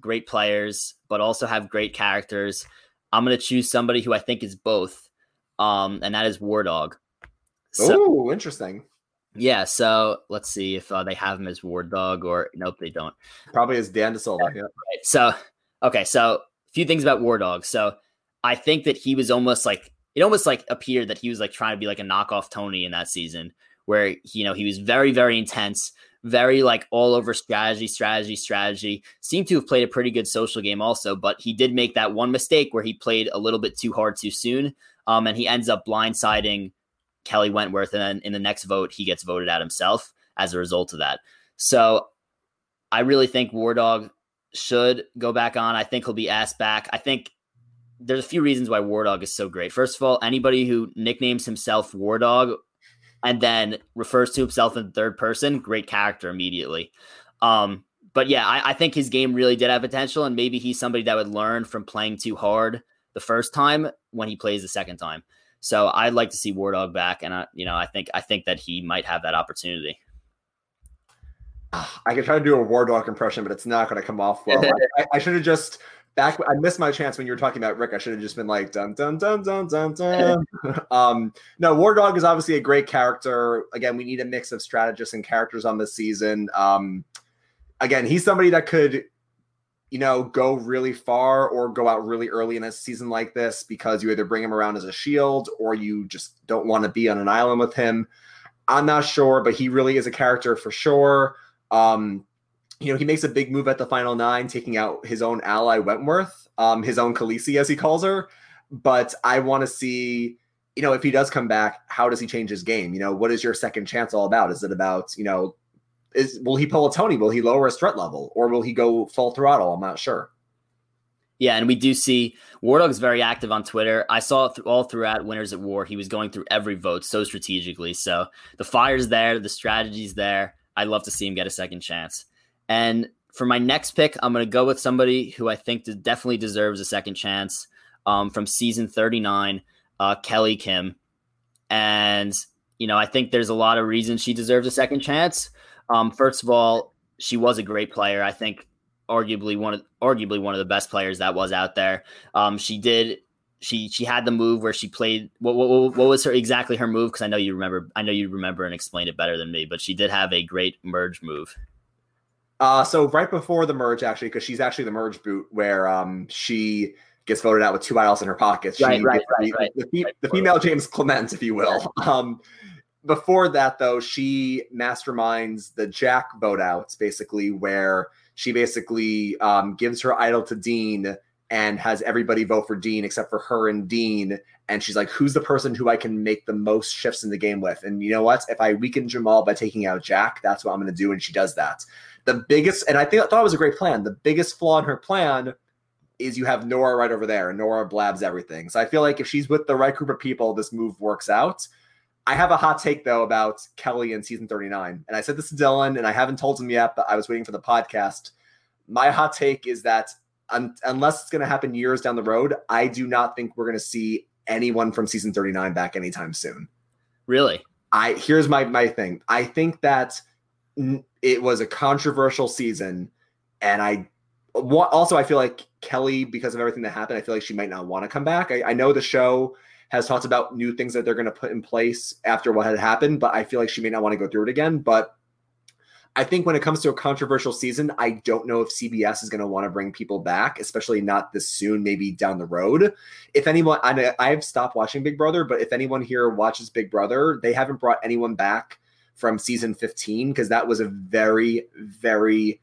Speaker 1: great players, but also have great characters. I'm going to choose somebody who I think is both, um, and that is War Dog.
Speaker 2: So, oh, interesting.
Speaker 1: Yeah, so let's see if uh, they have him as War Dog or nope, they don't.
Speaker 2: Probably as Dan. Yeah.
Speaker 1: Right. So, okay, so a few things about War Dog. So, I think that he was almost like it almost like appeared that he was like trying to be like a knockoff Tony in that season, where you know he was very very intense, very like all over strategy, strategy, strategy. Seemed to have played a pretty good social game also, but he did make that one mistake where he played a little bit too hard too soon, um, and he ends up blindsiding Kelly Wentworth, and then in the next vote he gets voted out himself as a result of that. So I really think War Dog should go back on. I think he'll be asked back. I think there's a few reasons why War Dog is so great. First of all, anybody who nicknames himself War Dog and then refers to himself in third person, great character immediately. Um, but yeah, I, I, think his game really did have potential, and maybe he's somebody that would learn from playing too hard the first time when he plays the second time. So I'd like to see War Dog back, and I, you know, I think I think that he might have that opportunity.
Speaker 2: I could try to do a War Dog impression, but it's not going to come off well. I, I should have just back I missed my chance when you were talking about Rick. I should have just been like dun dun dun dun dun dun. um, no, War Dog is obviously a great character. Again, we need a mix of strategists and characters on this season. Um, again, he's somebody that could, you know, go really far or go out really early in a season like this because you either bring him around as a shield or you just don't want to be on an island with him. I'm not sure, but he really is a character for sure. Um, you know, he makes a big move at the final nine, taking out his own ally Wentworth, um, his own Khaleesi, as he calls her. But I want to see, you know, if he does come back, how does he change his game? You know, what is your second chance all about? Is it about, you know, is will he pull a Tony? Will he lower his threat level, or will he go full throttle? I'm not sure.
Speaker 1: Yeah, and we do see War Dog is very active on Twitter. I saw th- all throughout Winners at War. He was going through every vote so strategically. So the fire's there, the strategy's there. I'd love to see him get a second chance. And for my next pick, I'm going to go with somebody who I think definitely deserves a second chance um, from season 39, uh, Kelly Kim. And, you know, I think there's a lot of reasons she deserves a second chance. Um, first of all, she was a great player. I think arguably one of arguably one of the best players that was out there. Um, she did she she had the move where she played what what, what was her exactly her move because I know you remember I know you remember and explained it better than me, but she did have a great merge move.
Speaker 2: Uh, so right before the merge, actually, because she's actually the merge boot where um she gets voted out with two idols in her pockets.
Speaker 1: Right, right, right,
Speaker 2: the, right, the, the, female James Clement, if you will. Um, before that, though, she masterminds the Jack vote outs, basically, where she basically um, gives her idol to Dean and has everybody vote for Dean except for her and Dean. And she's like, who's the person who I can make the most shifts in the game with? And you know what? If I weaken Jamal by taking out Jack, that's what I'm going to do. And she does that. The biggest, and I think I thought it was a great plan. The biggest flaw in her plan is you have Nora right over there, and Nora blabs everything. So I feel like if she's with the right group of people, this move works out. I have a hot take though about Kelly in season 39. And I said this to Dylan, and I haven't told him yet, but I was waiting for the podcast. My hot take is that un- unless it's going to happen years down the road, I do not think we're going to see anyone from season 39 back anytime soon.
Speaker 1: Really?
Speaker 2: I here's my my thing. I think that it was a controversial season and I also I feel like Kelly, because of everything that happened, I feel like she might not want to come back. I, I know the show has talked about new things that they're going to put in place after what had happened, but I feel like she may not want to go through it again. But I think when it comes to a controversial season, I don't know if CBS is going to want to bring people back, especially not this soon, maybe down the road. If anyone, I, I've stopped watching Big Brother, but if anyone here watches Big Brother, they haven't brought anyone back from season 15 because that was a very, very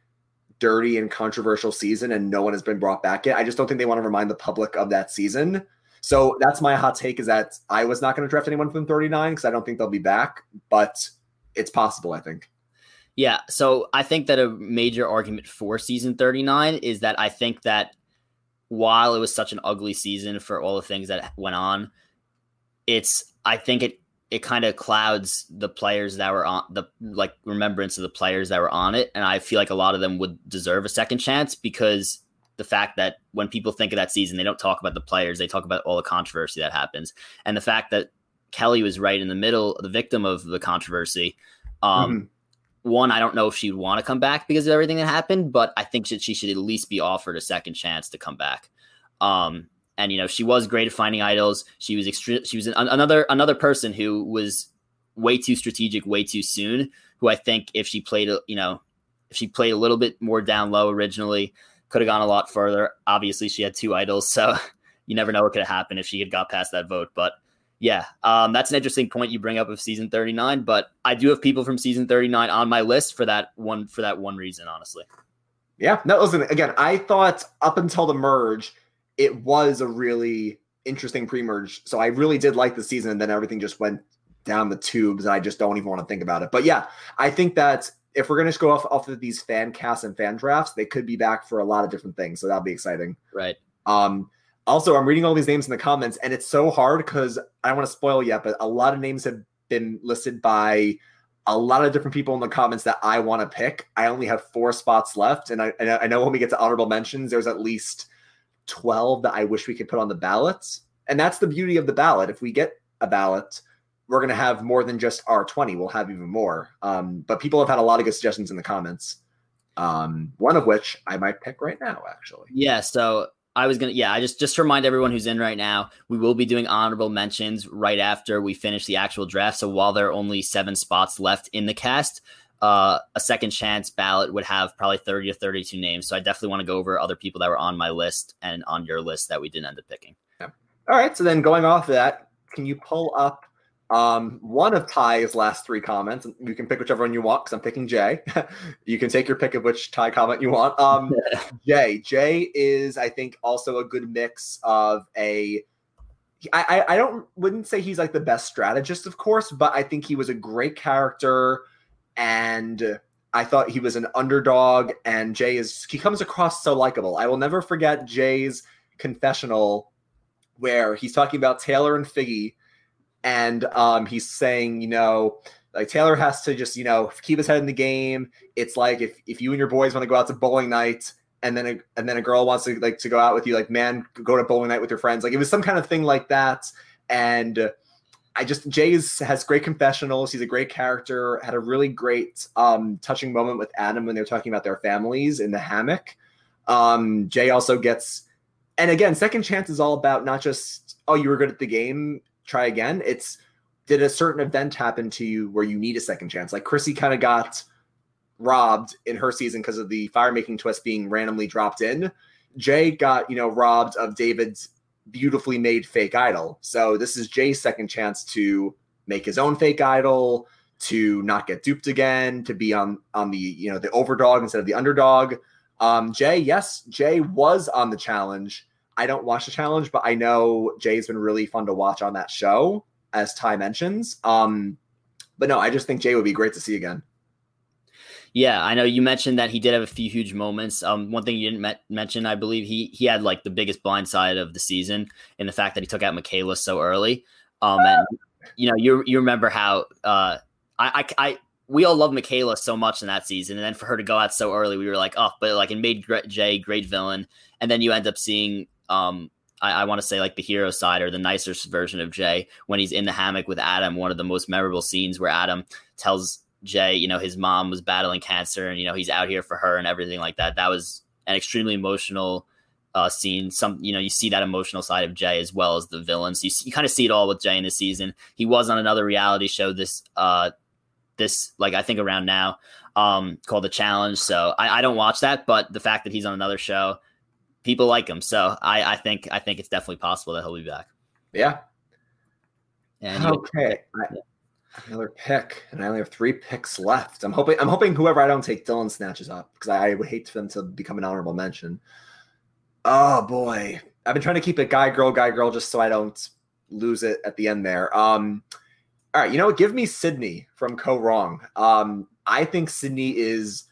Speaker 2: dirty and controversial season and no one has been brought back yet. I just don't think they want to remind the public of that season. So that's my hot take is that I was not going to draft anyone from 39 because I don't think they'll be back, but it's possible, I think.
Speaker 1: Yeah. So I think that a major argument for season 39 is that I think that while it was such an ugly season for all the things that went on, it's, I think it, it kind of clouds the players that were on the like remembrance of the players that were on it. And I feel like a lot of them would deserve a second chance because the fact that when people think of that season, they don't talk about the players, they talk about all the controversy that happens. And the fact that Kelly was right in the middle, the victim of the controversy. Um, mm-hmm one, I don't know if she'd want to come back because of everything that happened, but I think that she should at least be offered a second chance to come back. Um, and you know, she was great at finding idols. She was extre- she was an, another another person who was way too strategic, way too soon. Who I think if she played, you know, if she played a little bit more down low originally, could have gone a lot further. Obviously, she had two idols, so you never know what could have happened if she had got past that vote. But yeah, um, that's an interesting point you bring up of season 39. But I do have people from season 39 on my list for that one for that one reason, honestly.
Speaker 2: Yeah, no, listen, again, I thought up until the merge, it was a really interesting pre-merge. So I really did like the season, and then everything just went down the tubes, and I just don't even want to think about it. But yeah, I think that if we're gonna just go off off of these fan casts and fan drafts, they could be back for a lot of different things. So that'll be exciting.
Speaker 1: Right.
Speaker 2: Um, also, I'm reading all these names in the comments, and it's so hard because I don't want to spoil yet, but a lot of names have been listed by a lot of different people in the comments that I want to pick. I only have four spots left, and I, I know when we get to honorable mentions, there's at least 12 that I wish we could put on the ballots. And that's the beauty of the ballot. If we get a ballot, we're going to have more than just our 20. We'll have even more. Um, but people have had a lot of good suggestions in the comments. Um, one of which I might pick right now, actually.
Speaker 1: Yeah. So I was gonna, yeah, I just just remind everyone who's in right now, we will be doing honorable mentions right after we finish the actual draft. So while there are only seven spots left in the cast, uh, a second chance ballot would have probably 30 to 32 names. So I definitely want to go over other people that were on my list and on your list that we didn't end up picking.
Speaker 2: Yeah. All right. So then going off of that, can you pull up um, one of Ty's last three comments. You can pick whichever one you want because I'm picking Jay. you can take your pick of which Ty comment you want. Um, Jay. Jay is, I think, also a good mix of a. I, I don't wouldn't say he's like the best strategist, of course, but I think he was a great character, and I thought he was an underdog. And Jay is he comes across so likable. I will never forget Jay's confessional where he's talking about Taylor and Figgy and um, he's saying, you know, like Taylor has to just, you know, keep his head in the game. It's like if if you and your boys want to go out to bowling night, and then a, and then a girl wants to like to go out with you, like man, go to bowling night with your friends. Like it was some kind of thing like that. And I just Jay's has great confessionals. He's a great character. Had a really great um, touching moment with Adam when they were talking about their families in the hammock. Um, Jay also gets, and again, second chance is all about not just oh you were good at the game try again. It's did a certain event happen to you where you need a second chance? Like Chrissy kind of got robbed in her season because of the fire making twist being randomly dropped in. Jay got, you know, robbed of David's beautifully made fake idol. So this is Jay's second chance to make his own fake idol, to not get duped again, to be on on the, you know, the overdog instead of the underdog. Um, Jay, yes, Jay was on the challenge I don't watch the challenge, but I know Jay's been really fun to watch on that show, as Ty mentions. Um, but no, I just think Jay would be great to see again.
Speaker 1: Yeah, I know you mentioned that he did have a few huge moments. Um, one thing you didn't met- mention, I believe he he had like the biggest blind side of the season in the fact that he took out Michaela so early. Um, and you know, you you remember how uh, I, I I we all love Michaela so much in that season, and then for her to go out so early, we were like, oh, but like it made Jay great villain, and then you end up seeing um, I, I want to say like the hero side or the nicer version of Jay when he's in the hammock with Adam. One of the most memorable scenes where Adam tells Jay, you know, his mom was battling cancer and, you know, he's out here for her and everything like that. That was an extremely emotional uh, scene. Some, you know, you see that emotional side of Jay as well as the villains. So you, you kind of see it all with Jay in this season. He was on another reality show this, uh, this like I think around now, um, called The Challenge. So I, I don't watch that, but the fact that he's on another show, people like him. So I, I think I think it's definitely possible that he'll be back.
Speaker 2: Yeah.
Speaker 1: And
Speaker 2: okay. I, another pick, and I only have three picks left. I'm hoping I'm hoping whoever I don't take Dylan snatches up because I, I would hate for them to become an honorable mention. Oh boy. I've been trying to keep it guy girl guy girl just so I don't lose it at the end there. Um all right, you know what? Give me Sydney from Kaoh Rong. Um, I think Sydney is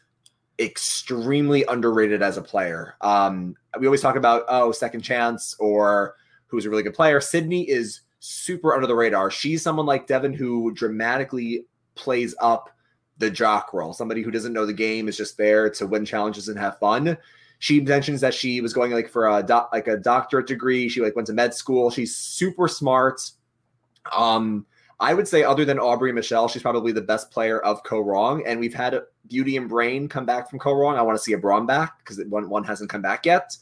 Speaker 2: extremely underrated as a player. Um, we always talk about oh, second chance or who's a really good player. Sydney is super under the radar. She's someone like Devin who dramatically plays up the jock role. Somebody who doesn't know the game is just there to win challenges and have fun. She mentions that she was going like for a doc, like a doctorate degree. She like went to med school. She's super smart. Um, I would say, other than Aubrey Michelle, she's probably the best player of Kaoh Rong. And we've had Beauty and Brain come back from Kaoh Rong. I want to see a Brawn back because one, one hasn't come back yet.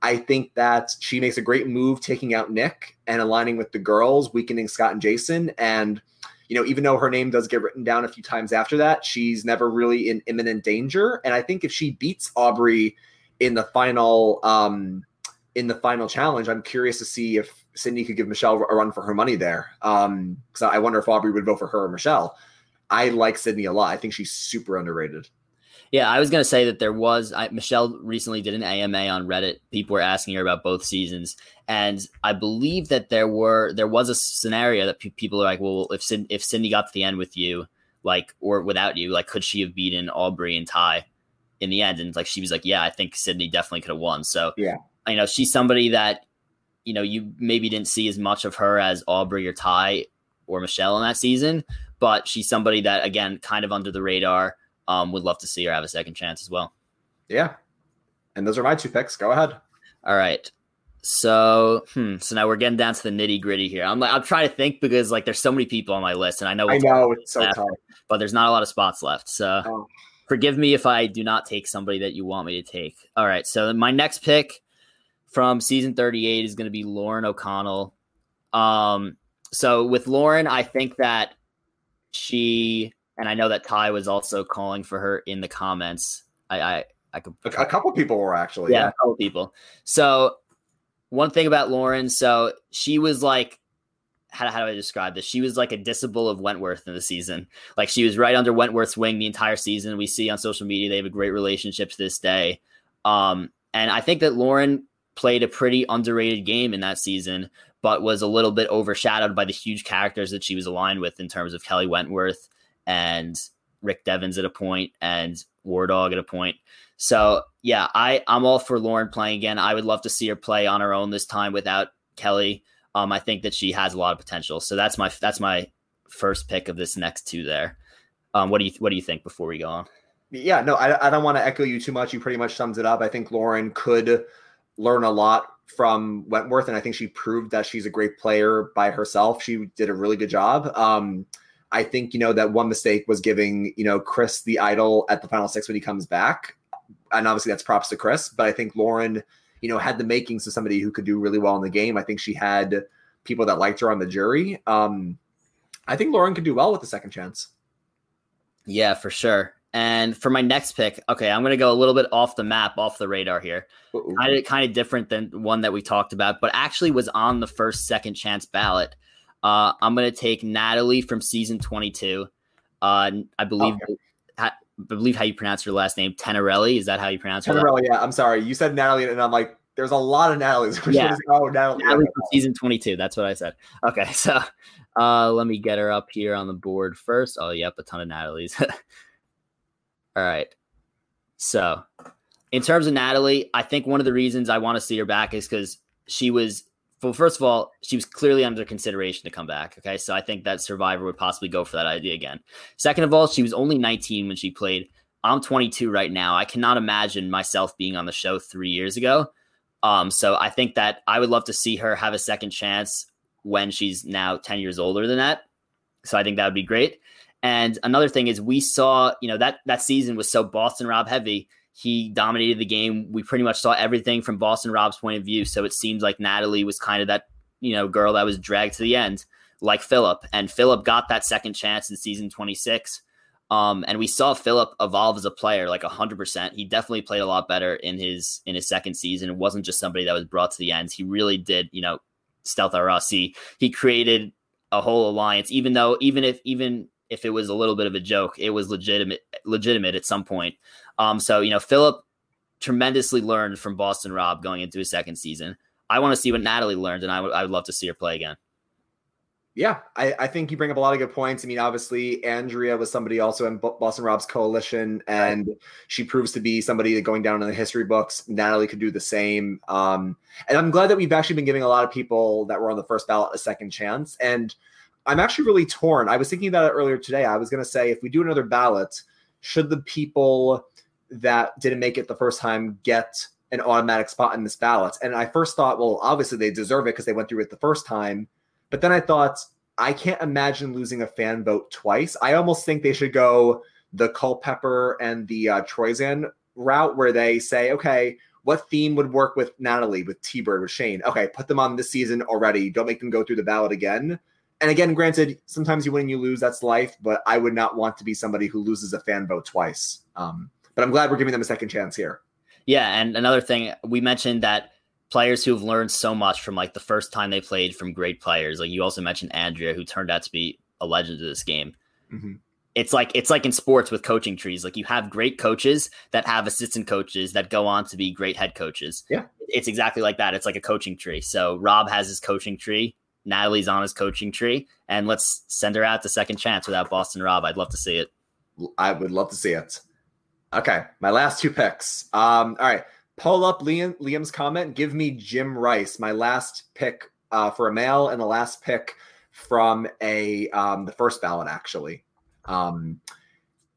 Speaker 2: I think that she makes a great move taking out Nick and aligning with the girls, weakening Scott and Jason. And, you know, even though her name does get written down a few times after that, she's never really in imminent danger. And I think if she beats Aubrey in the final, um, in the final challenge, I'm curious to see if Sydney could give Michelle a run for her money there. Um, because I wonder if Aubrey would vote for her or Michelle. I like Sydney a lot. I think she's super underrated.
Speaker 1: Yeah, I was going to say that there was I, Michelle recently did an AMA on Reddit. People were asking her about both seasons, and I believe that there were there was a scenario that pe- people are like, well, if Sid, if Sydney got to the end with you, like or without you, like could she have beaten Aubrey and Tai in the end? And like she was like, yeah, I think Sydney definitely could have won. So
Speaker 2: yeah,
Speaker 1: you know, she's somebody that you know you maybe didn't see as much of her as Aubrey or Tai or Michelle in that season, but she's somebody that again kind of under the radar. Um, would love to see her have a second chance as well.
Speaker 2: Yeah, and those are my two picks. Go ahead.
Speaker 1: All right. So, hmm, so now we're getting down to the nitty gritty here. I'm like, I'm trying to think because like there's so many people on my list, and I know
Speaker 2: I know it's so tough,
Speaker 1: but there's not a lot of spots left. So, oh. forgive me if I do not take somebody that you want me to take. All right. So my next pick from season 38 is going to be Lauren O'Connell. Um, so with Lauren, I think that she and I know that Tai was also calling for her in the comments. I I, I could
Speaker 2: a couple people were actually
Speaker 1: yeah, yeah. a couple people. So one thing about Lauren, so she was like how, how do I describe this? She was like a disciple of Wentworth in the season. Like she was right under Wentworth's wing the entire season. We see on social media they have a great relationship to this day. Um, and I think that Lauren played a pretty underrated game in that season, but was a little bit overshadowed by the huge characters that she was aligned with in terms of Kelly Wentworth and Rick Devens at a point and War Dog at a point. So yeah, I I'm all for Lauren playing again. I would love to see her play on her own this time without Kelly. Um, I think that she has a lot of potential. So that's my that's my first pick of this next two there. Um, what do you what do you think before we go on?
Speaker 2: Yeah, no, I, I don't want to echo you too much. You pretty much sums it up. I think Lauren could learn a lot from Wentworth, and I think she proved that she's a great player by herself. She did a really good job. Um, I think you know that one mistake was giving you know Chris the idol at the final six when he comes back, and obviously that's props to Chris. But I think Lauren, you know, had the makings of somebody who could do really well in the game. I think she had people that liked her on the jury. Um, I think Lauren could do well with the second chance.
Speaker 1: Yeah, for sure. And for my next pick, okay, I'm going to go a little bit off the map, off the radar here. Kind of, kind of different than one that we talked about, but actually was on the first second chance ballot. Uh, I'm going to take Natalie from season 22. Uh, I believe, okay. I believe how you pronounce her last name, Tenorelli. Is that how you pronounce her?
Speaker 2: Tenerelli. Yeah, I'm sorry. You said Natalie, and I'm like, there's a lot of Natalie's.
Speaker 1: Yeah. oh, Natalie. Natalie from season 22. That's what I said. Okay, so uh, let me get her up here on the board first. Oh, yep, a ton of Natalie's. All right. So, in terms of Natalie, I think one of the reasons I want to see her back is because she was, well, first of all, she was clearly under consideration to come back. Okay. So I think that Survivor would possibly go for that idea again. Second of all, she was only 19 when she played. I'm 22 right now. I cannot imagine myself being on the show three years ago. Um, so I think that I would love to see her have a second chance when she's now 10 years older than that. So I think that would be great. And another thing is we saw, you know, that that season was so Boston Rob heavy. He dominated the game. We pretty much saw everything from Boston Rob's point of view. So it seems like Natalie was kind of that, you know, girl that was dragged to the end, like Philip. And Philip got that second chance in season 26. Um, and we saw Philip evolve as a player, like hundred percent. He definitely played a lot better in his in his second season. It wasn't just somebody that was brought to the end. He really did, you know, stealth. He he created a whole alliance, even though even if even if it was a little bit of a joke, it was legitimate legitimate at some point. Um, so you know, Philip tremendously learned from Boston Rob going into his second season. I want to see what Natalie learned, and I would I would love to see her play again.
Speaker 2: Yeah, I, I, think you bring up a lot of good points. I mean, obviously, Andrea was somebody also in Boston Rob's coalition, and she proves to be somebody that going down in the history books. Natalie could do the same. Um, and I'm glad that we've actually been giving a lot of people that were on the first ballot a second chance. And I'm actually really torn. I was thinking about it earlier today. I was going to say, if we do another ballot, should the people that didn't make it the first time get an automatic spot in this ballot? And I first thought, well, obviously they deserve it because they went through it the first time but then I thought, I can't imagine losing a fan vote twice. I almost think they should go the Culpepper and the uh, Troyzan route where they say, okay, what theme would work with Natalie, with T Bird, with Shane? Okay, put them on this season already. Don't make them go through the ballot again. And again, granted, sometimes you win and you lose. That's life. But I would not want to be somebody who loses a fan vote twice. Um, but I'm glad we're giving them a second chance here.
Speaker 1: Yeah, and another thing we mentioned that players who've learned so much from like the first time they played from great players. Like you also mentioned Andrea, who turned out to be a legend of this game. Mm-hmm. It's like it's like in sports with coaching trees. Like you have great coaches that have assistant coaches that go on to be great head coaches.
Speaker 2: Yeah,
Speaker 1: it's exactly like that. It's like a coaching tree. So Rob has his coaching tree. Natalie's on his coaching tree, and let's send her out the second chance without Boston Rob. I'd love to see it.
Speaker 2: I would love to see it. Okay, my last two picks. Um, all right pull up Liam, Liam's comment. Give me Jim Rice, my last pick uh, for a male and the last pick from a um, the first ballot actually. Um,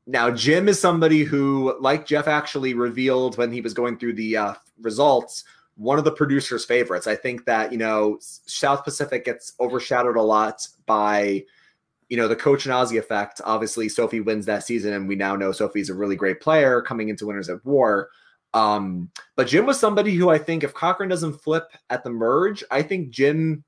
Speaker 2: now Jim is somebody who, like Jeff, actually revealed when he was going through the uh, results. One of the producers' favorites. I think that you know South Pacific gets overshadowed a lot by you know the coach and Ozzy effect. Obviously, Sophie wins that season, and we now know Sophie's a really great player coming into Winners at War. Um, but Jim was somebody who I think if Cochran doesn't flip at the merge, I think Jim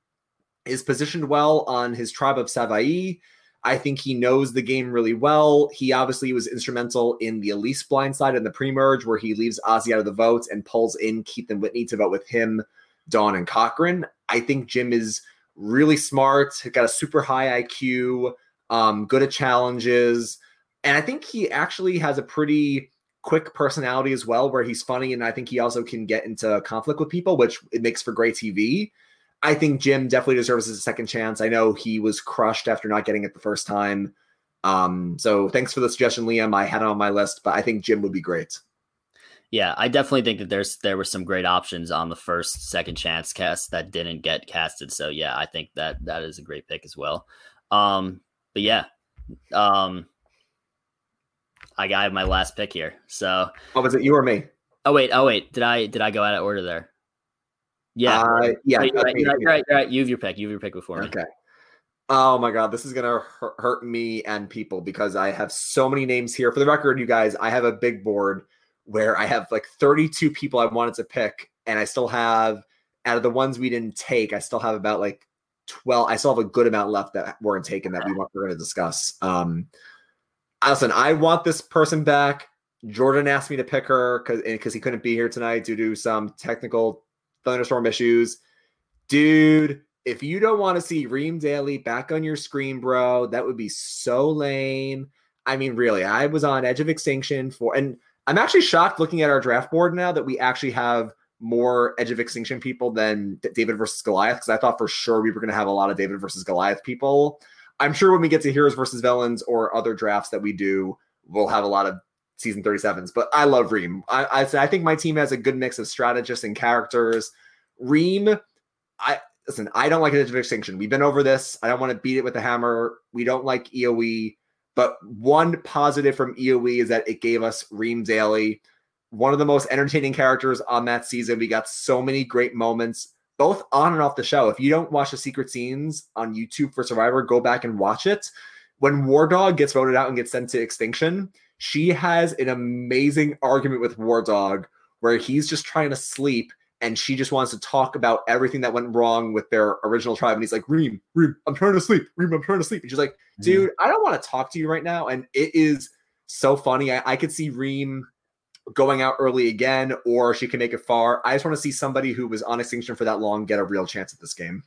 Speaker 2: is positioned well on his tribe of Savaii. I think he knows the game really well. He obviously was instrumental in the Elyse blindside in the pre-merge where he leaves Ozzy out of the votes and pulls in Keith and Whitney to vote with him, Dawn and Cochran. I think Jim is really smart, got a super high IQ, um, good at challenges. And I think he actually has a pretty quick personality as well, where he's funny and I think he also can get into conflict with people, which it makes for great TV. I think Jim definitely deserves a second chance. I know he was crushed after not getting it the first time. Um, so thanks for the suggestion, Liam. I had it on my list, but I think Jim would be great.
Speaker 1: Yeah, I definitely think that there's there were some great options on the first second chance cast that didn't get casted. So yeah, I think that that is a great pick as well. Um, but yeah, um, I got my last pick here. So,
Speaker 2: what was it? You or me?
Speaker 1: Oh wait, oh wait. Did I did I go out of order there?
Speaker 2: Yeah, uh, yeah.
Speaker 1: Right, you're, right, right, right. You have your pick. You have your pick before me.
Speaker 2: Okay. Oh my god, this is gonna hurt me and people because I have so many names here. For the record, you guys, I have a big board where I have like 32 people I wanted to pick, and I still have out of the ones we didn't take, I still have about like 12. I still have a good amount left that weren't taken that we want, we're going to discuss. Um, listen, I want this person back. Jordan asked me to pick her because because he couldn't be here tonight due to some technical thunderstorm issues. Dude, if you don't want to see Reem Daly back on your screen, bro, that would be so lame. I mean, really, I was on edge of extinction for, and I'm actually shocked looking at our draft board now that we actually have more edge of extinction people than David versus Goliath because I thought for sure we were going to have a lot of David versus Goliath people. I'm sure when we get to heroes versus villains or other drafts that we do, we'll have a lot of season 37s. But I love Reem. I, I, I think my team has a good mix of strategists and characters. Reem, I listen, I don't like Edge of Extinction. We've been over this. I don't want to beat it with a hammer. We don't like EOE. But one positive from EOE is that it gave us Reem Daly, one of the most entertaining characters on that season. We got so many great moments both on and off the show. If you don't watch the secret scenes on YouTube for Survivor, go back and watch it. when War Dog gets voted out and gets sent to extinction, she has an amazing argument with War Dog where he's just trying to sleep and she just wants to talk about everything that went wrong with their original tribe. And he's like, Reem, Reem, I'm trying to sleep. Reem, I'm trying to sleep. And she's like, mm-hmm. dude, I don't want to talk to you right now. And it is so funny. I, I could see Reem going out early again, or she can make it far. I just want to see somebody who was on extinction for that long get a real chance at this game.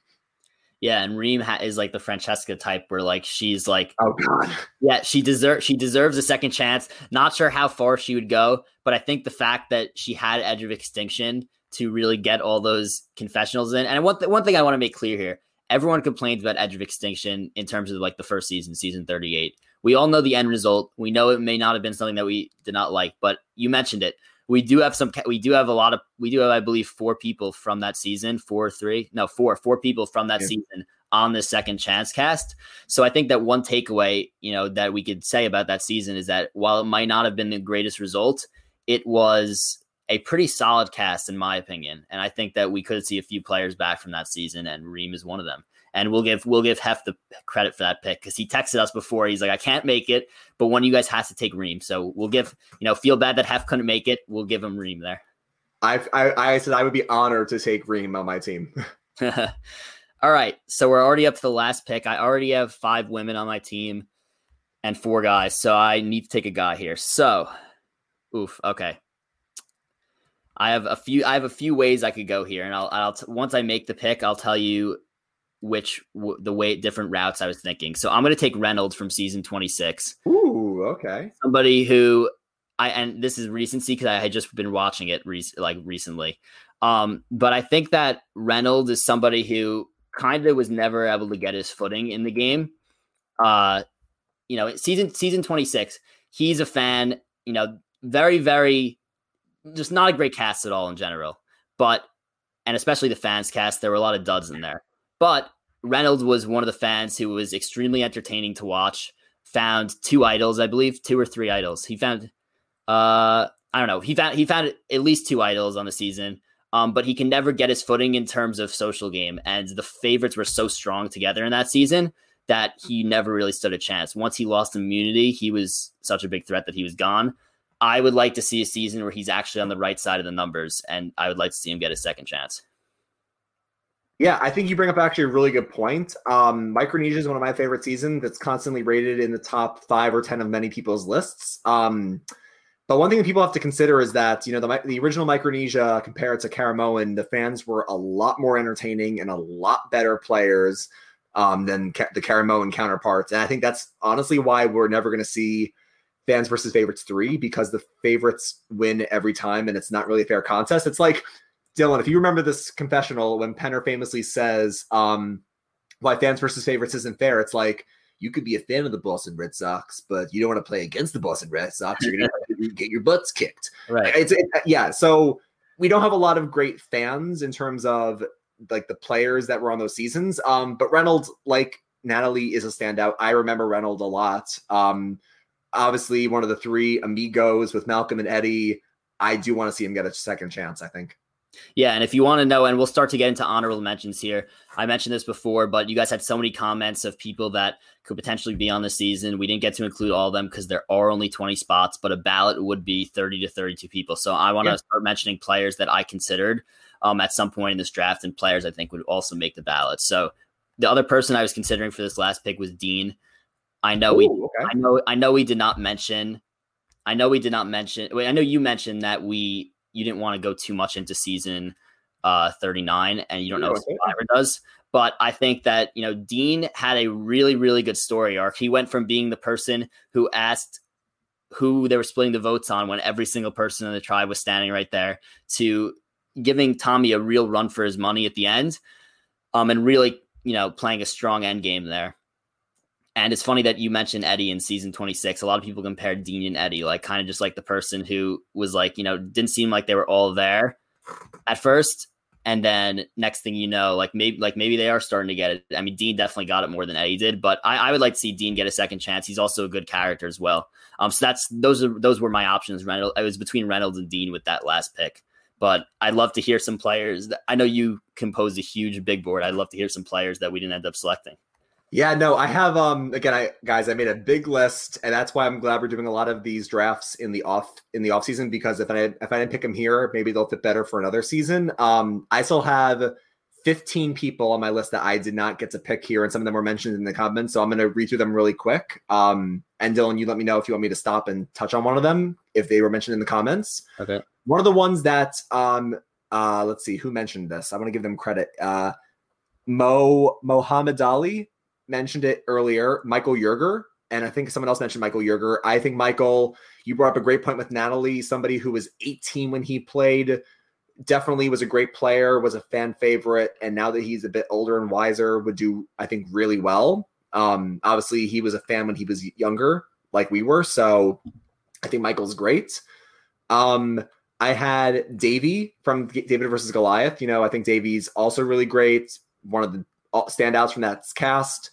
Speaker 1: Yeah, and Reem ha- is like the Francesca type, where like she's like,
Speaker 2: oh god,
Speaker 1: yeah, she deserves she deserves a second chance. Not sure how far she would go, but I think the fact that she had Edge of Extinction to really get all those confessionals in. And one th- one thing I want to make clear here: everyone complains about Edge of Extinction in terms of like the first season, season thirty eight. We all know the end result. We know it may not have been something that we did not like, but you mentioned it. We do have some. We do have a lot of. We do have, I believe, four people from that season. Four, three, no, four, four people from that yeah. season on the second chance cast. So I think that one takeaway, you know, that we could say about that season is that while it might not have been the greatest result, it was a pretty solid cast in my opinion. And I think that we could see a few players back from that season, and Reem is one of them. And we'll give we'll give Hef the credit for that pick because he texted us before. He's like, I can't make it, but one of you guys has to take Reem. So we'll give you know feel bad that Hef couldn't make it. We'll give him Reem there.
Speaker 2: I I, I said I would be honored to take Reem on my team.
Speaker 1: All right, so we're already up to the last pick. I already have five women on my team and four guys, so I need to take a guy here. So, oof, okay. I have a few. I have a few ways I could go here, and I'll. I'll t- once I make the pick, I'll tell you which w- the way different routes I was thinking. So I'm going to take Reynolds from season 26.
Speaker 2: Ooh, okay.
Speaker 1: Somebody who I and this is recency because I had just been watching it re- like recently. Um, but I think that Reynolds is somebody who kind of was never able to get his footing in the game. Uh, you know, season season 26, he's a fan, you know, very, very just not a great cast at all in general. But and especially the fans cast, there were a lot of duds in there. But Reynolds was one of the fans who was extremely entertaining to watch. Found two idols, I believe, two or three idols. He found uh I don't know. He found he found at least two idols on the season. Um, but he can never get his footing in terms of social game. And the favorites were so strong together in that season that he never really stood a chance. Once he lost immunity, he was such a big threat that he was gone. I would like to see a season where he's actually on the right side of the numbers, and I would like to see him get a second chance.
Speaker 2: Yeah, I think you bring up actually a really good point. Um, Micronesia is one of my favorite seasons that's constantly rated in the top five or 10 of many people's lists. Um, but one thing that people have to consider is that you know the the original Micronesia compared to Caramoan, the fans were a lot more entertaining and a lot better players um, than ca- the Caramoan counterparts, and I think that's honestly why we're never going to see fans versus favorites three because the favorites win every time, and it's not really a fair contest. It's like Dylan, if you remember this confessional when Penner famously says um, why fans versus favorites isn't fair, it's like you could be a fan of the Boston Red Sox, but you don't want to play against the Boston Red Sox. You're going to get your butts kicked.
Speaker 1: Right.
Speaker 2: It's, it, yeah. So we don't have a lot of great fans in terms of like the players that were on those seasons. Um, but Reynolds, like Natalie, is a standout. I remember Reynolds a lot. Um, obviously, one of the three amigos with Malcolm and Eddie. I do want to see him get a second chance. I think.
Speaker 1: Yeah, and if you want to know, and we'll start to get into honorable mentions here. I mentioned this before, but you guys had so many comments of people that could potentially be on the season. We didn't get to include all of them because there are only 20 spots, but a ballot would be 30 to 32 people. So I want to yeah. start mentioning players that I considered um, at some point in this draft and players I think would also make the ballot. So the other person I was considering for this last pick was Dean. I know Ooh, we okay. I know I know we did not mention I know we did not mention Wait, I know you mentioned that we you didn't want to go too much into season uh, 39 and you don't know what Survivor does. But I think that, you know, Dean had a really, really good story arc. He went from being the person who asked who they were splitting the votes on when every single person in the tribe was standing right there to giving Tommy a real run for his money at the end. Um, and really, you know, playing a strong end game there. And it's funny that you mentioned Eddie in season 26. A lot of people compared Dean and Eddie, like kind of just like the person who was like, you know, didn't seem like they were all there at first. And then next thing you know, like maybe like maybe they are starting to get it. I mean, Dean definitely got it more than Eddie did, but I, I would like to see Dean get a second chance. He's also a good character as well. Um, so that's those are those were my options. Reynolds, I was between Reynolds and Dean with that last pick. But I'd love to hear some players. That, I know you composed a huge big board. I'd love to hear some players that we didn't end up selecting.
Speaker 2: Yeah, no, I have um again I guys I made a big list and that's why I'm glad we're doing a lot of these drafts in the off in the off season because if I if I didn't pick them here, maybe they'll fit better for another season. Um I still have 15 people on my list that I did not get to pick here and some of them were mentioned in the comments, so I'm going to read through them really quick. Um and Dylan, you let me know if you want me to stop and touch on one of them if they were mentioned in the comments.
Speaker 1: Okay.
Speaker 2: One of the ones that um uh let's see who mentioned this. I want to give them credit. Uh Mo Mohammed Ali mentioned it earlier, Michael Yerger, and I think someone else mentioned Michael Yerger. I think Michael, you brought up a great point with Natalie, somebody who was 18 when he played, definitely was a great player, was a fan favorite, and now that he's a bit older and wiser, would do I think really well. Um, obviously, he was a fan when he was younger, like we were, so I think Michael's great. Um, I had Davy from David versus Goliath. You know, I think Davy's also really great. One of the standouts from that cast.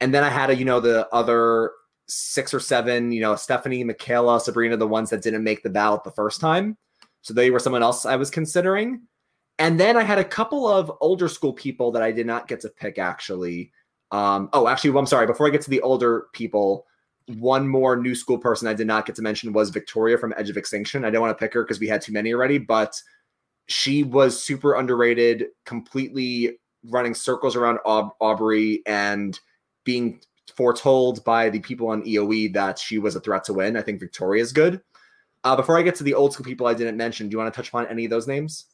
Speaker 2: And then I had a, you know, the other six or seven, you know, Stephanie, Michaela, Sabrina, the ones that didn't make the ballot the first time. So they were someone else I was considering. And then I had a couple of older school people that I did not get to pick actually. Um, oh, actually, well, I'm sorry. Before I get to the older people, one more new school person I did not get to mention was Victoria from Edge of Extinction. I don't want to pick her because we had too many already, but she was super underrated, completely running circles around Aub- Aubrey and being foretold by the people on EOE that she was a threat to win. I think Victoria is good. Uh, before I get to the old school people I didn't mention, do you want to touch upon any of those names?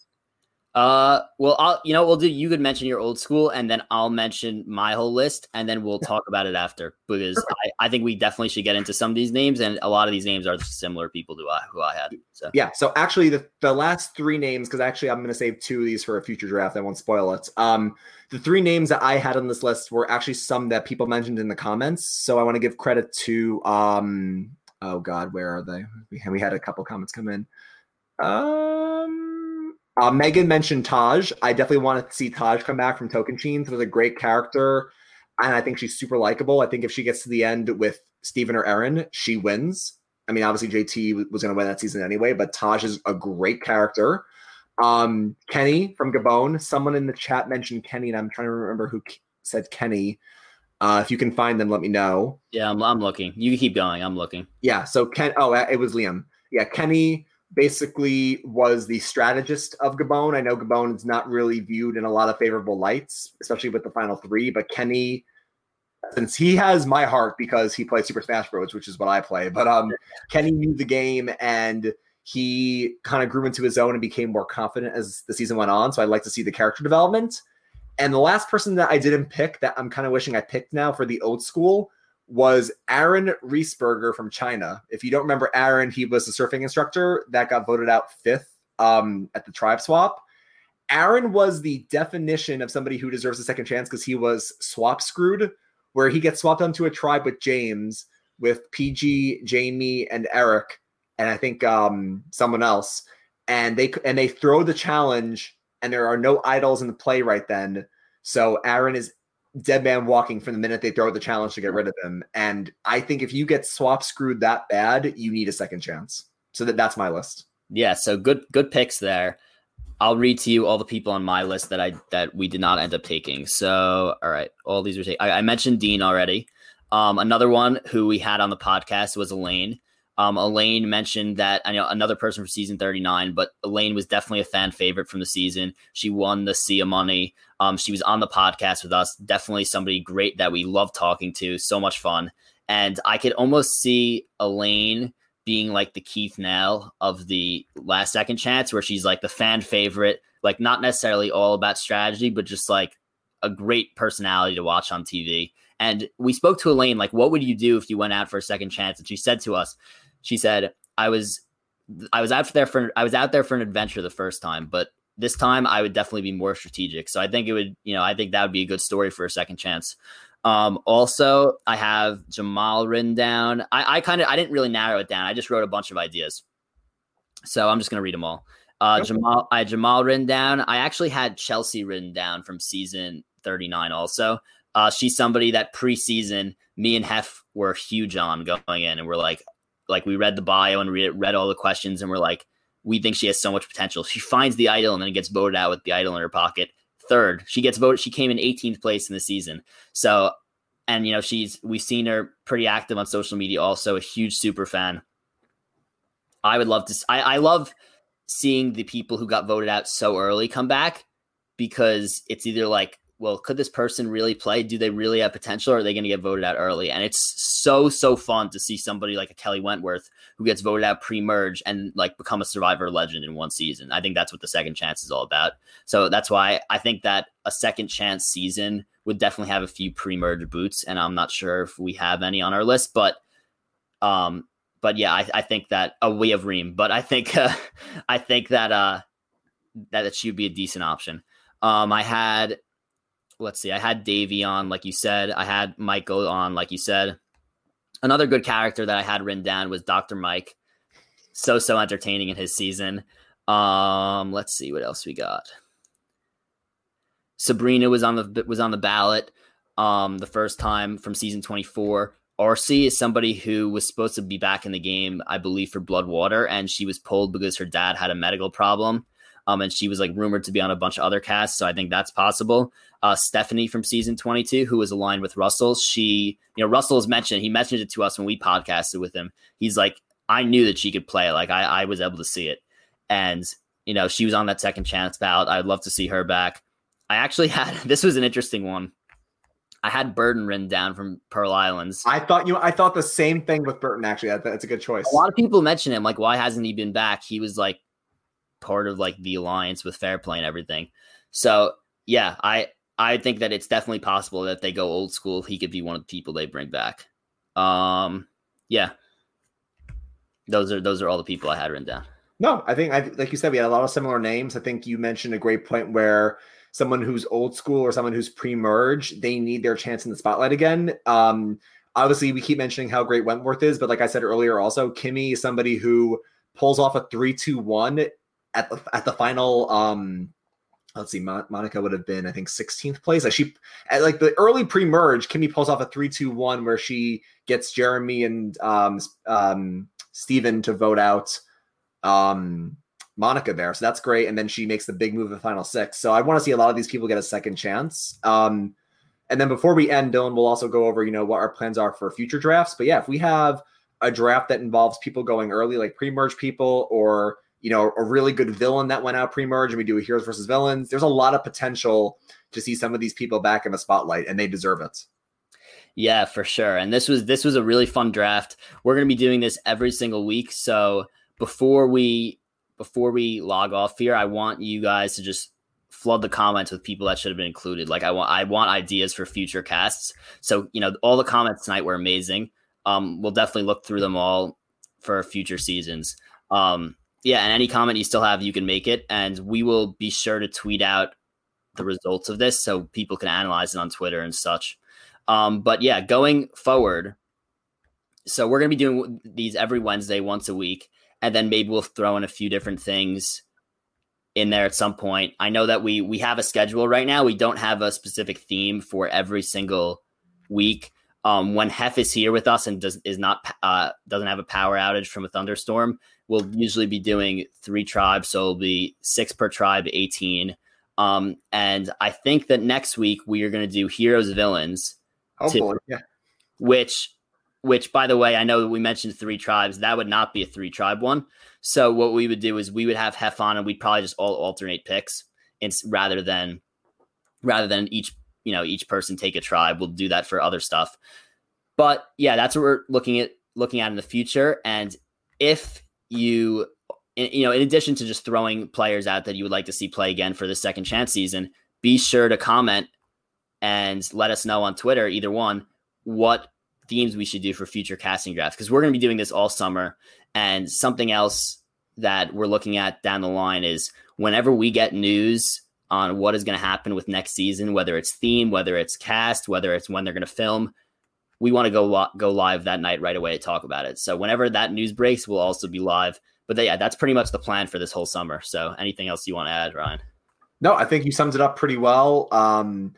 Speaker 1: Uh, well, I'll you know we'll do. You could mention your old school, and then I'll mention my whole list, and then we'll talk about it after because I, I think we definitely should get into some of these names, and a lot of these names are similar people to I, who I had. So
Speaker 2: yeah, so actually the the last three names because actually I'm going to save two of these for a future draft. I won't spoil it. Um, the three names that I had on this list were actually some that people mentioned in the comments. So I want to give credit to um, oh god, where are they? We, we had a couple comments come in. Um. Uh, Megan mentioned Taj. I definitely want to see Taj come back from Token Tocantins. Was a great character, and I think she's super likable. I think if she gets to the end with Steven or Aaron, she wins. I mean, obviously JT was going to win that season anyway, but Taj is a great character. Um, Kenny from Gabon. Someone in the chat mentioned Kenny, and I'm trying to remember who said Kenny. Uh, if you can find them, let me know.
Speaker 1: Yeah, I'm, I'm looking. You can keep going. I'm looking.
Speaker 2: Yeah. So Ken. Oh, it was Liam. Yeah, Kenny basically was the strategist of Gabon. I know Gabon is not really viewed in a lot of favorable lights, especially with the final three, but Kenny, since he has my heart because he played Super Smash Bros., which is what I play, but um, Kenny knew the game and he kind of grew into his own and became more confident as the season went on. So I'd like to see the character development. And the last person that I didn't pick that I'm kind of wishing I picked now for the old school was Aaron Reisberger from China. If you don't remember Aaron, he was a surfing instructor that got voted out fifth um, at the tribe swap. Aaron was the definition of somebody who deserves a second chance because he was swap screwed, where he gets swapped onto a tribe with James, with Peih-Gee, Jamie, and Eric, and I think um, someone else. And they and they throw the challenge, and there are no idols in the play right then. So Aaron is dead man walking from the minute they throw the challenge to get rid of him. And I think if you get swap screwed that bad, you need a second chance. So that that's my list.
Speaker 1: Yeah, so good good picks there. I'll read to you all the people on my list that I that we did not end up taking. So, all right, all these were taken. I, I mentioned Dean already. Um, another one who we had on the podcast was Elaine. Um, Elaine mentioned that I know another person for season 39, but Elaine was definitely a fan favorite from the season. She won the Sea of Money. Um, she was on the podcast with us. Definitely somebody great that we love talking to. So much fun. And I could almost see Elaine being like the Keith Nale of the last second chance, where she's like the fan favorite, like not necessarily all about strategy, but just like a great personality to watch on TV. And we spoke to Elaine, like, what would you do if you went out for a second chance? And she said to us, she said, I was I was out there for I was out there for an adventure the first time, but this time I would definitely be more strategic. So I think it would, you know, I think that would be a good story for a second chance. Um, also, I have Jamal written down. I, I kind of I didn't really narrow it down. I just wrote a bunch of ideas. So I'm just gonna read them all. Uh, okay. Jamal, I Jamal written down. I actually had Chelsea written down from season 39. Also, uh, she's somebody that preseason me and Hef were huge on going in, and we're like, like we read the bio and read, read all the questions and we're like, we think she has so much potential. She finds the idol and then gets voted out with the idol in her pocket. Third, she gets voted. She came in 18th place in the season. So and you know she's we've seen her pretty active on social media. Also, a huge super fan. I would love to. I, I love seeing the people who got voted out so early come back because it's either like well, could this person really play? Do they really have potential or are they going to get voted out early? And it's so, so fun to see somebody like a Kelly Wentworth who gets voted out pre merge and like become a survivor legend in one season. I think that's what the second chance is all about. So that's why I think that a second chance season would definitely have a few pre merge boots. And I'm not sure if we have any on our list, but, um, but yeah, I, I think that oh, we have Reem, but I think uh, I think that uh that that she would be a decent option. Um, I had let's see, I had Davy on, like you said. I had Michael on, like you said. Another good character that I had written down was Dr. Mike. So so entertaining in his season. Um, let's see what else we got. Sabrina was on the was on the ballot um the first time from season 24. RC is somebody who was supposed to be back in the game, I believe, for Bloodwater, and she was pulled because her dad had a medical problem. Um, and she was like rumored to be on a bunch of other casts, so I think that's possible. Uh, Stephanie from season 22, who was aligned with Russell, she, you know, Russell has mentioned, he mentioned it to us when we podcasted with him. He's like, I knew that she could play. Like, I, I was able to see it. And, you know, she was on that second chance ballot. I'd love to see her back. I actually had, this was an interesting one. I had Burton written down from Pearl Islands.
Speaker 2: I thought you. I thought the same thing with Burton. Actually, that's a good choice.
Speaker 1: A lot of people mention him. Like, why hasn't he been back? He was like part of like the alliance with Fairplay and everything. So yeah, I I think that it's definitely possible that they go old school. He could be one of the people they bring back. Um, yeah, those are those are all the people I had written down.
Speaker 2: No, I think I like you said we had a lot of similar names. I think you mentioned a great point where someone who's old school or someone who's pre-merge, they need their chance in the spotlight again. Um, obviously, we keep mentioning how great Wentworth is, but like I said earlier, also Kimmy is somebody who pulls off a three-two-one at the at the final um let's see monica would have been i think 16th place. Like she at like the early pre-merge kimmy pulls off a 3-2-1 where she gets jeremy and um um steven to vote out um monica there. So that's great. And then she makes the big move in the final six. So i want to see a lot of these people get a second chance. Um and then before we end dylan we'll also go over you know what our plans are for future drafts. But yeah if we have a draft that involves people going early like pre-merge people or you know, a really good villain that went out pre-merge and we do a heroes versus villains. There's a lot of potential to see some of these people back in the spotlight and they deserve it.
Speaker 1: Yeah, for sure. And this was this was a really fun draft. We're going to be doing this every single week. So before we before we log off here, I want you guys to just flood the comments with people that should have been included. Like I want I want ideas for future casts. So, you know, all the comments tonight were amazing. Um, we'll definitely look through them all for future seasons. Um, yeah, and any comment you still have, you can make it, and we will be sure to tweet out the results of this so people can analyze it on Twitter and such. Um, but yeah, going forward, so we're gonna be doing these every Wednesday, once a week, and then maybe we'll throw in a few different things in there at some point. I know that we we have a schedule right now. We don't have a specific theme for every single week. Um, when Hef is here with us and does is not uh, doesn't have a power outage from a thunderstorm, we'll usually be doing three tribes, so it'll be six per tribe, eighteen. Um, and I think that next week we are going to do heroes villains.
Speaker 2: Oh to, yeah.
Speaker 1: Which, which by the way, I know that we mentioned three tribes. That would not be a three tribe one. So what we would do is we would have Hef on, and we'd probably just all alternate picks, and rather than rather than each you know each person take a tribe. We'll do that for other stuff. But yeah, that's what we're looking at looking at in the future. And if you you know, in addition to just throwing players out that you would like to see play again for the second chance season, be sure to comment and let us know on Twitter, either one, what themes we should do for future casting drafts. Because we're going to be doing this all summer. And something else that we're looking at down the line is whenever we get news on what is going to happen with next season, whether it's theme, whether it's cast, whether it's when they're going to film, we want to go go live that night right away to talk about it. So whenever that news breaks, we'll also be live. But yeah, that's pretty much the plan for this whole summer. So anything else you want to add, Ryan?
Speaker 2: No, I think you summed it up pretty well. Um,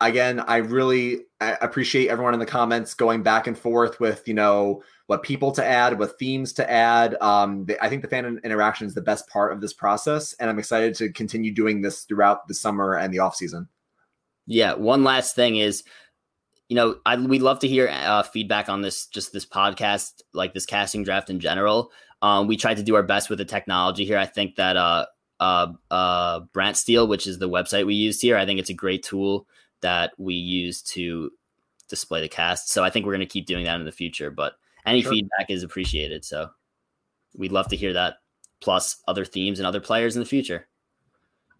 Speaker 2: again, I really appreciate everyone in the comments going back and forth with you know what people to add, what themes to add. Um, I think the fan interaction is the best part of this process, and I'm excited to continue doing this throughout the summer and the off season.
Speaker 1: Yeah, one last thing is you know, I we'd love to hear uh, feedback on this, just this podcast, like this casting draft in general. Um, we tried to do our best with the technology here. I think that uh, uh, uh, BrantSteele, which is the website we used here, I think it's a great tool that we use to display the cast. So I think we're going to keep doing that in the future. But any sure. feedback is appreciated. So we'd love to hear that, plus other themes and other players in the future.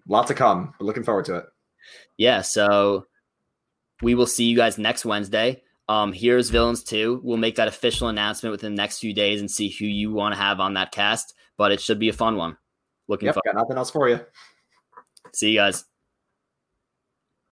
Speaker 2: Lot to come. We're looking forward to it.
Speaker 1: Yeah. So we will see you guys next Wednesday. Um, here's Villains 2. We'll make that official announcement within the next few days and see who you want to have on that cast. But it should be a fun one. Looking
Speaker 2: yep, forward. Got nothing else for you.
Speaker 1: See you guys.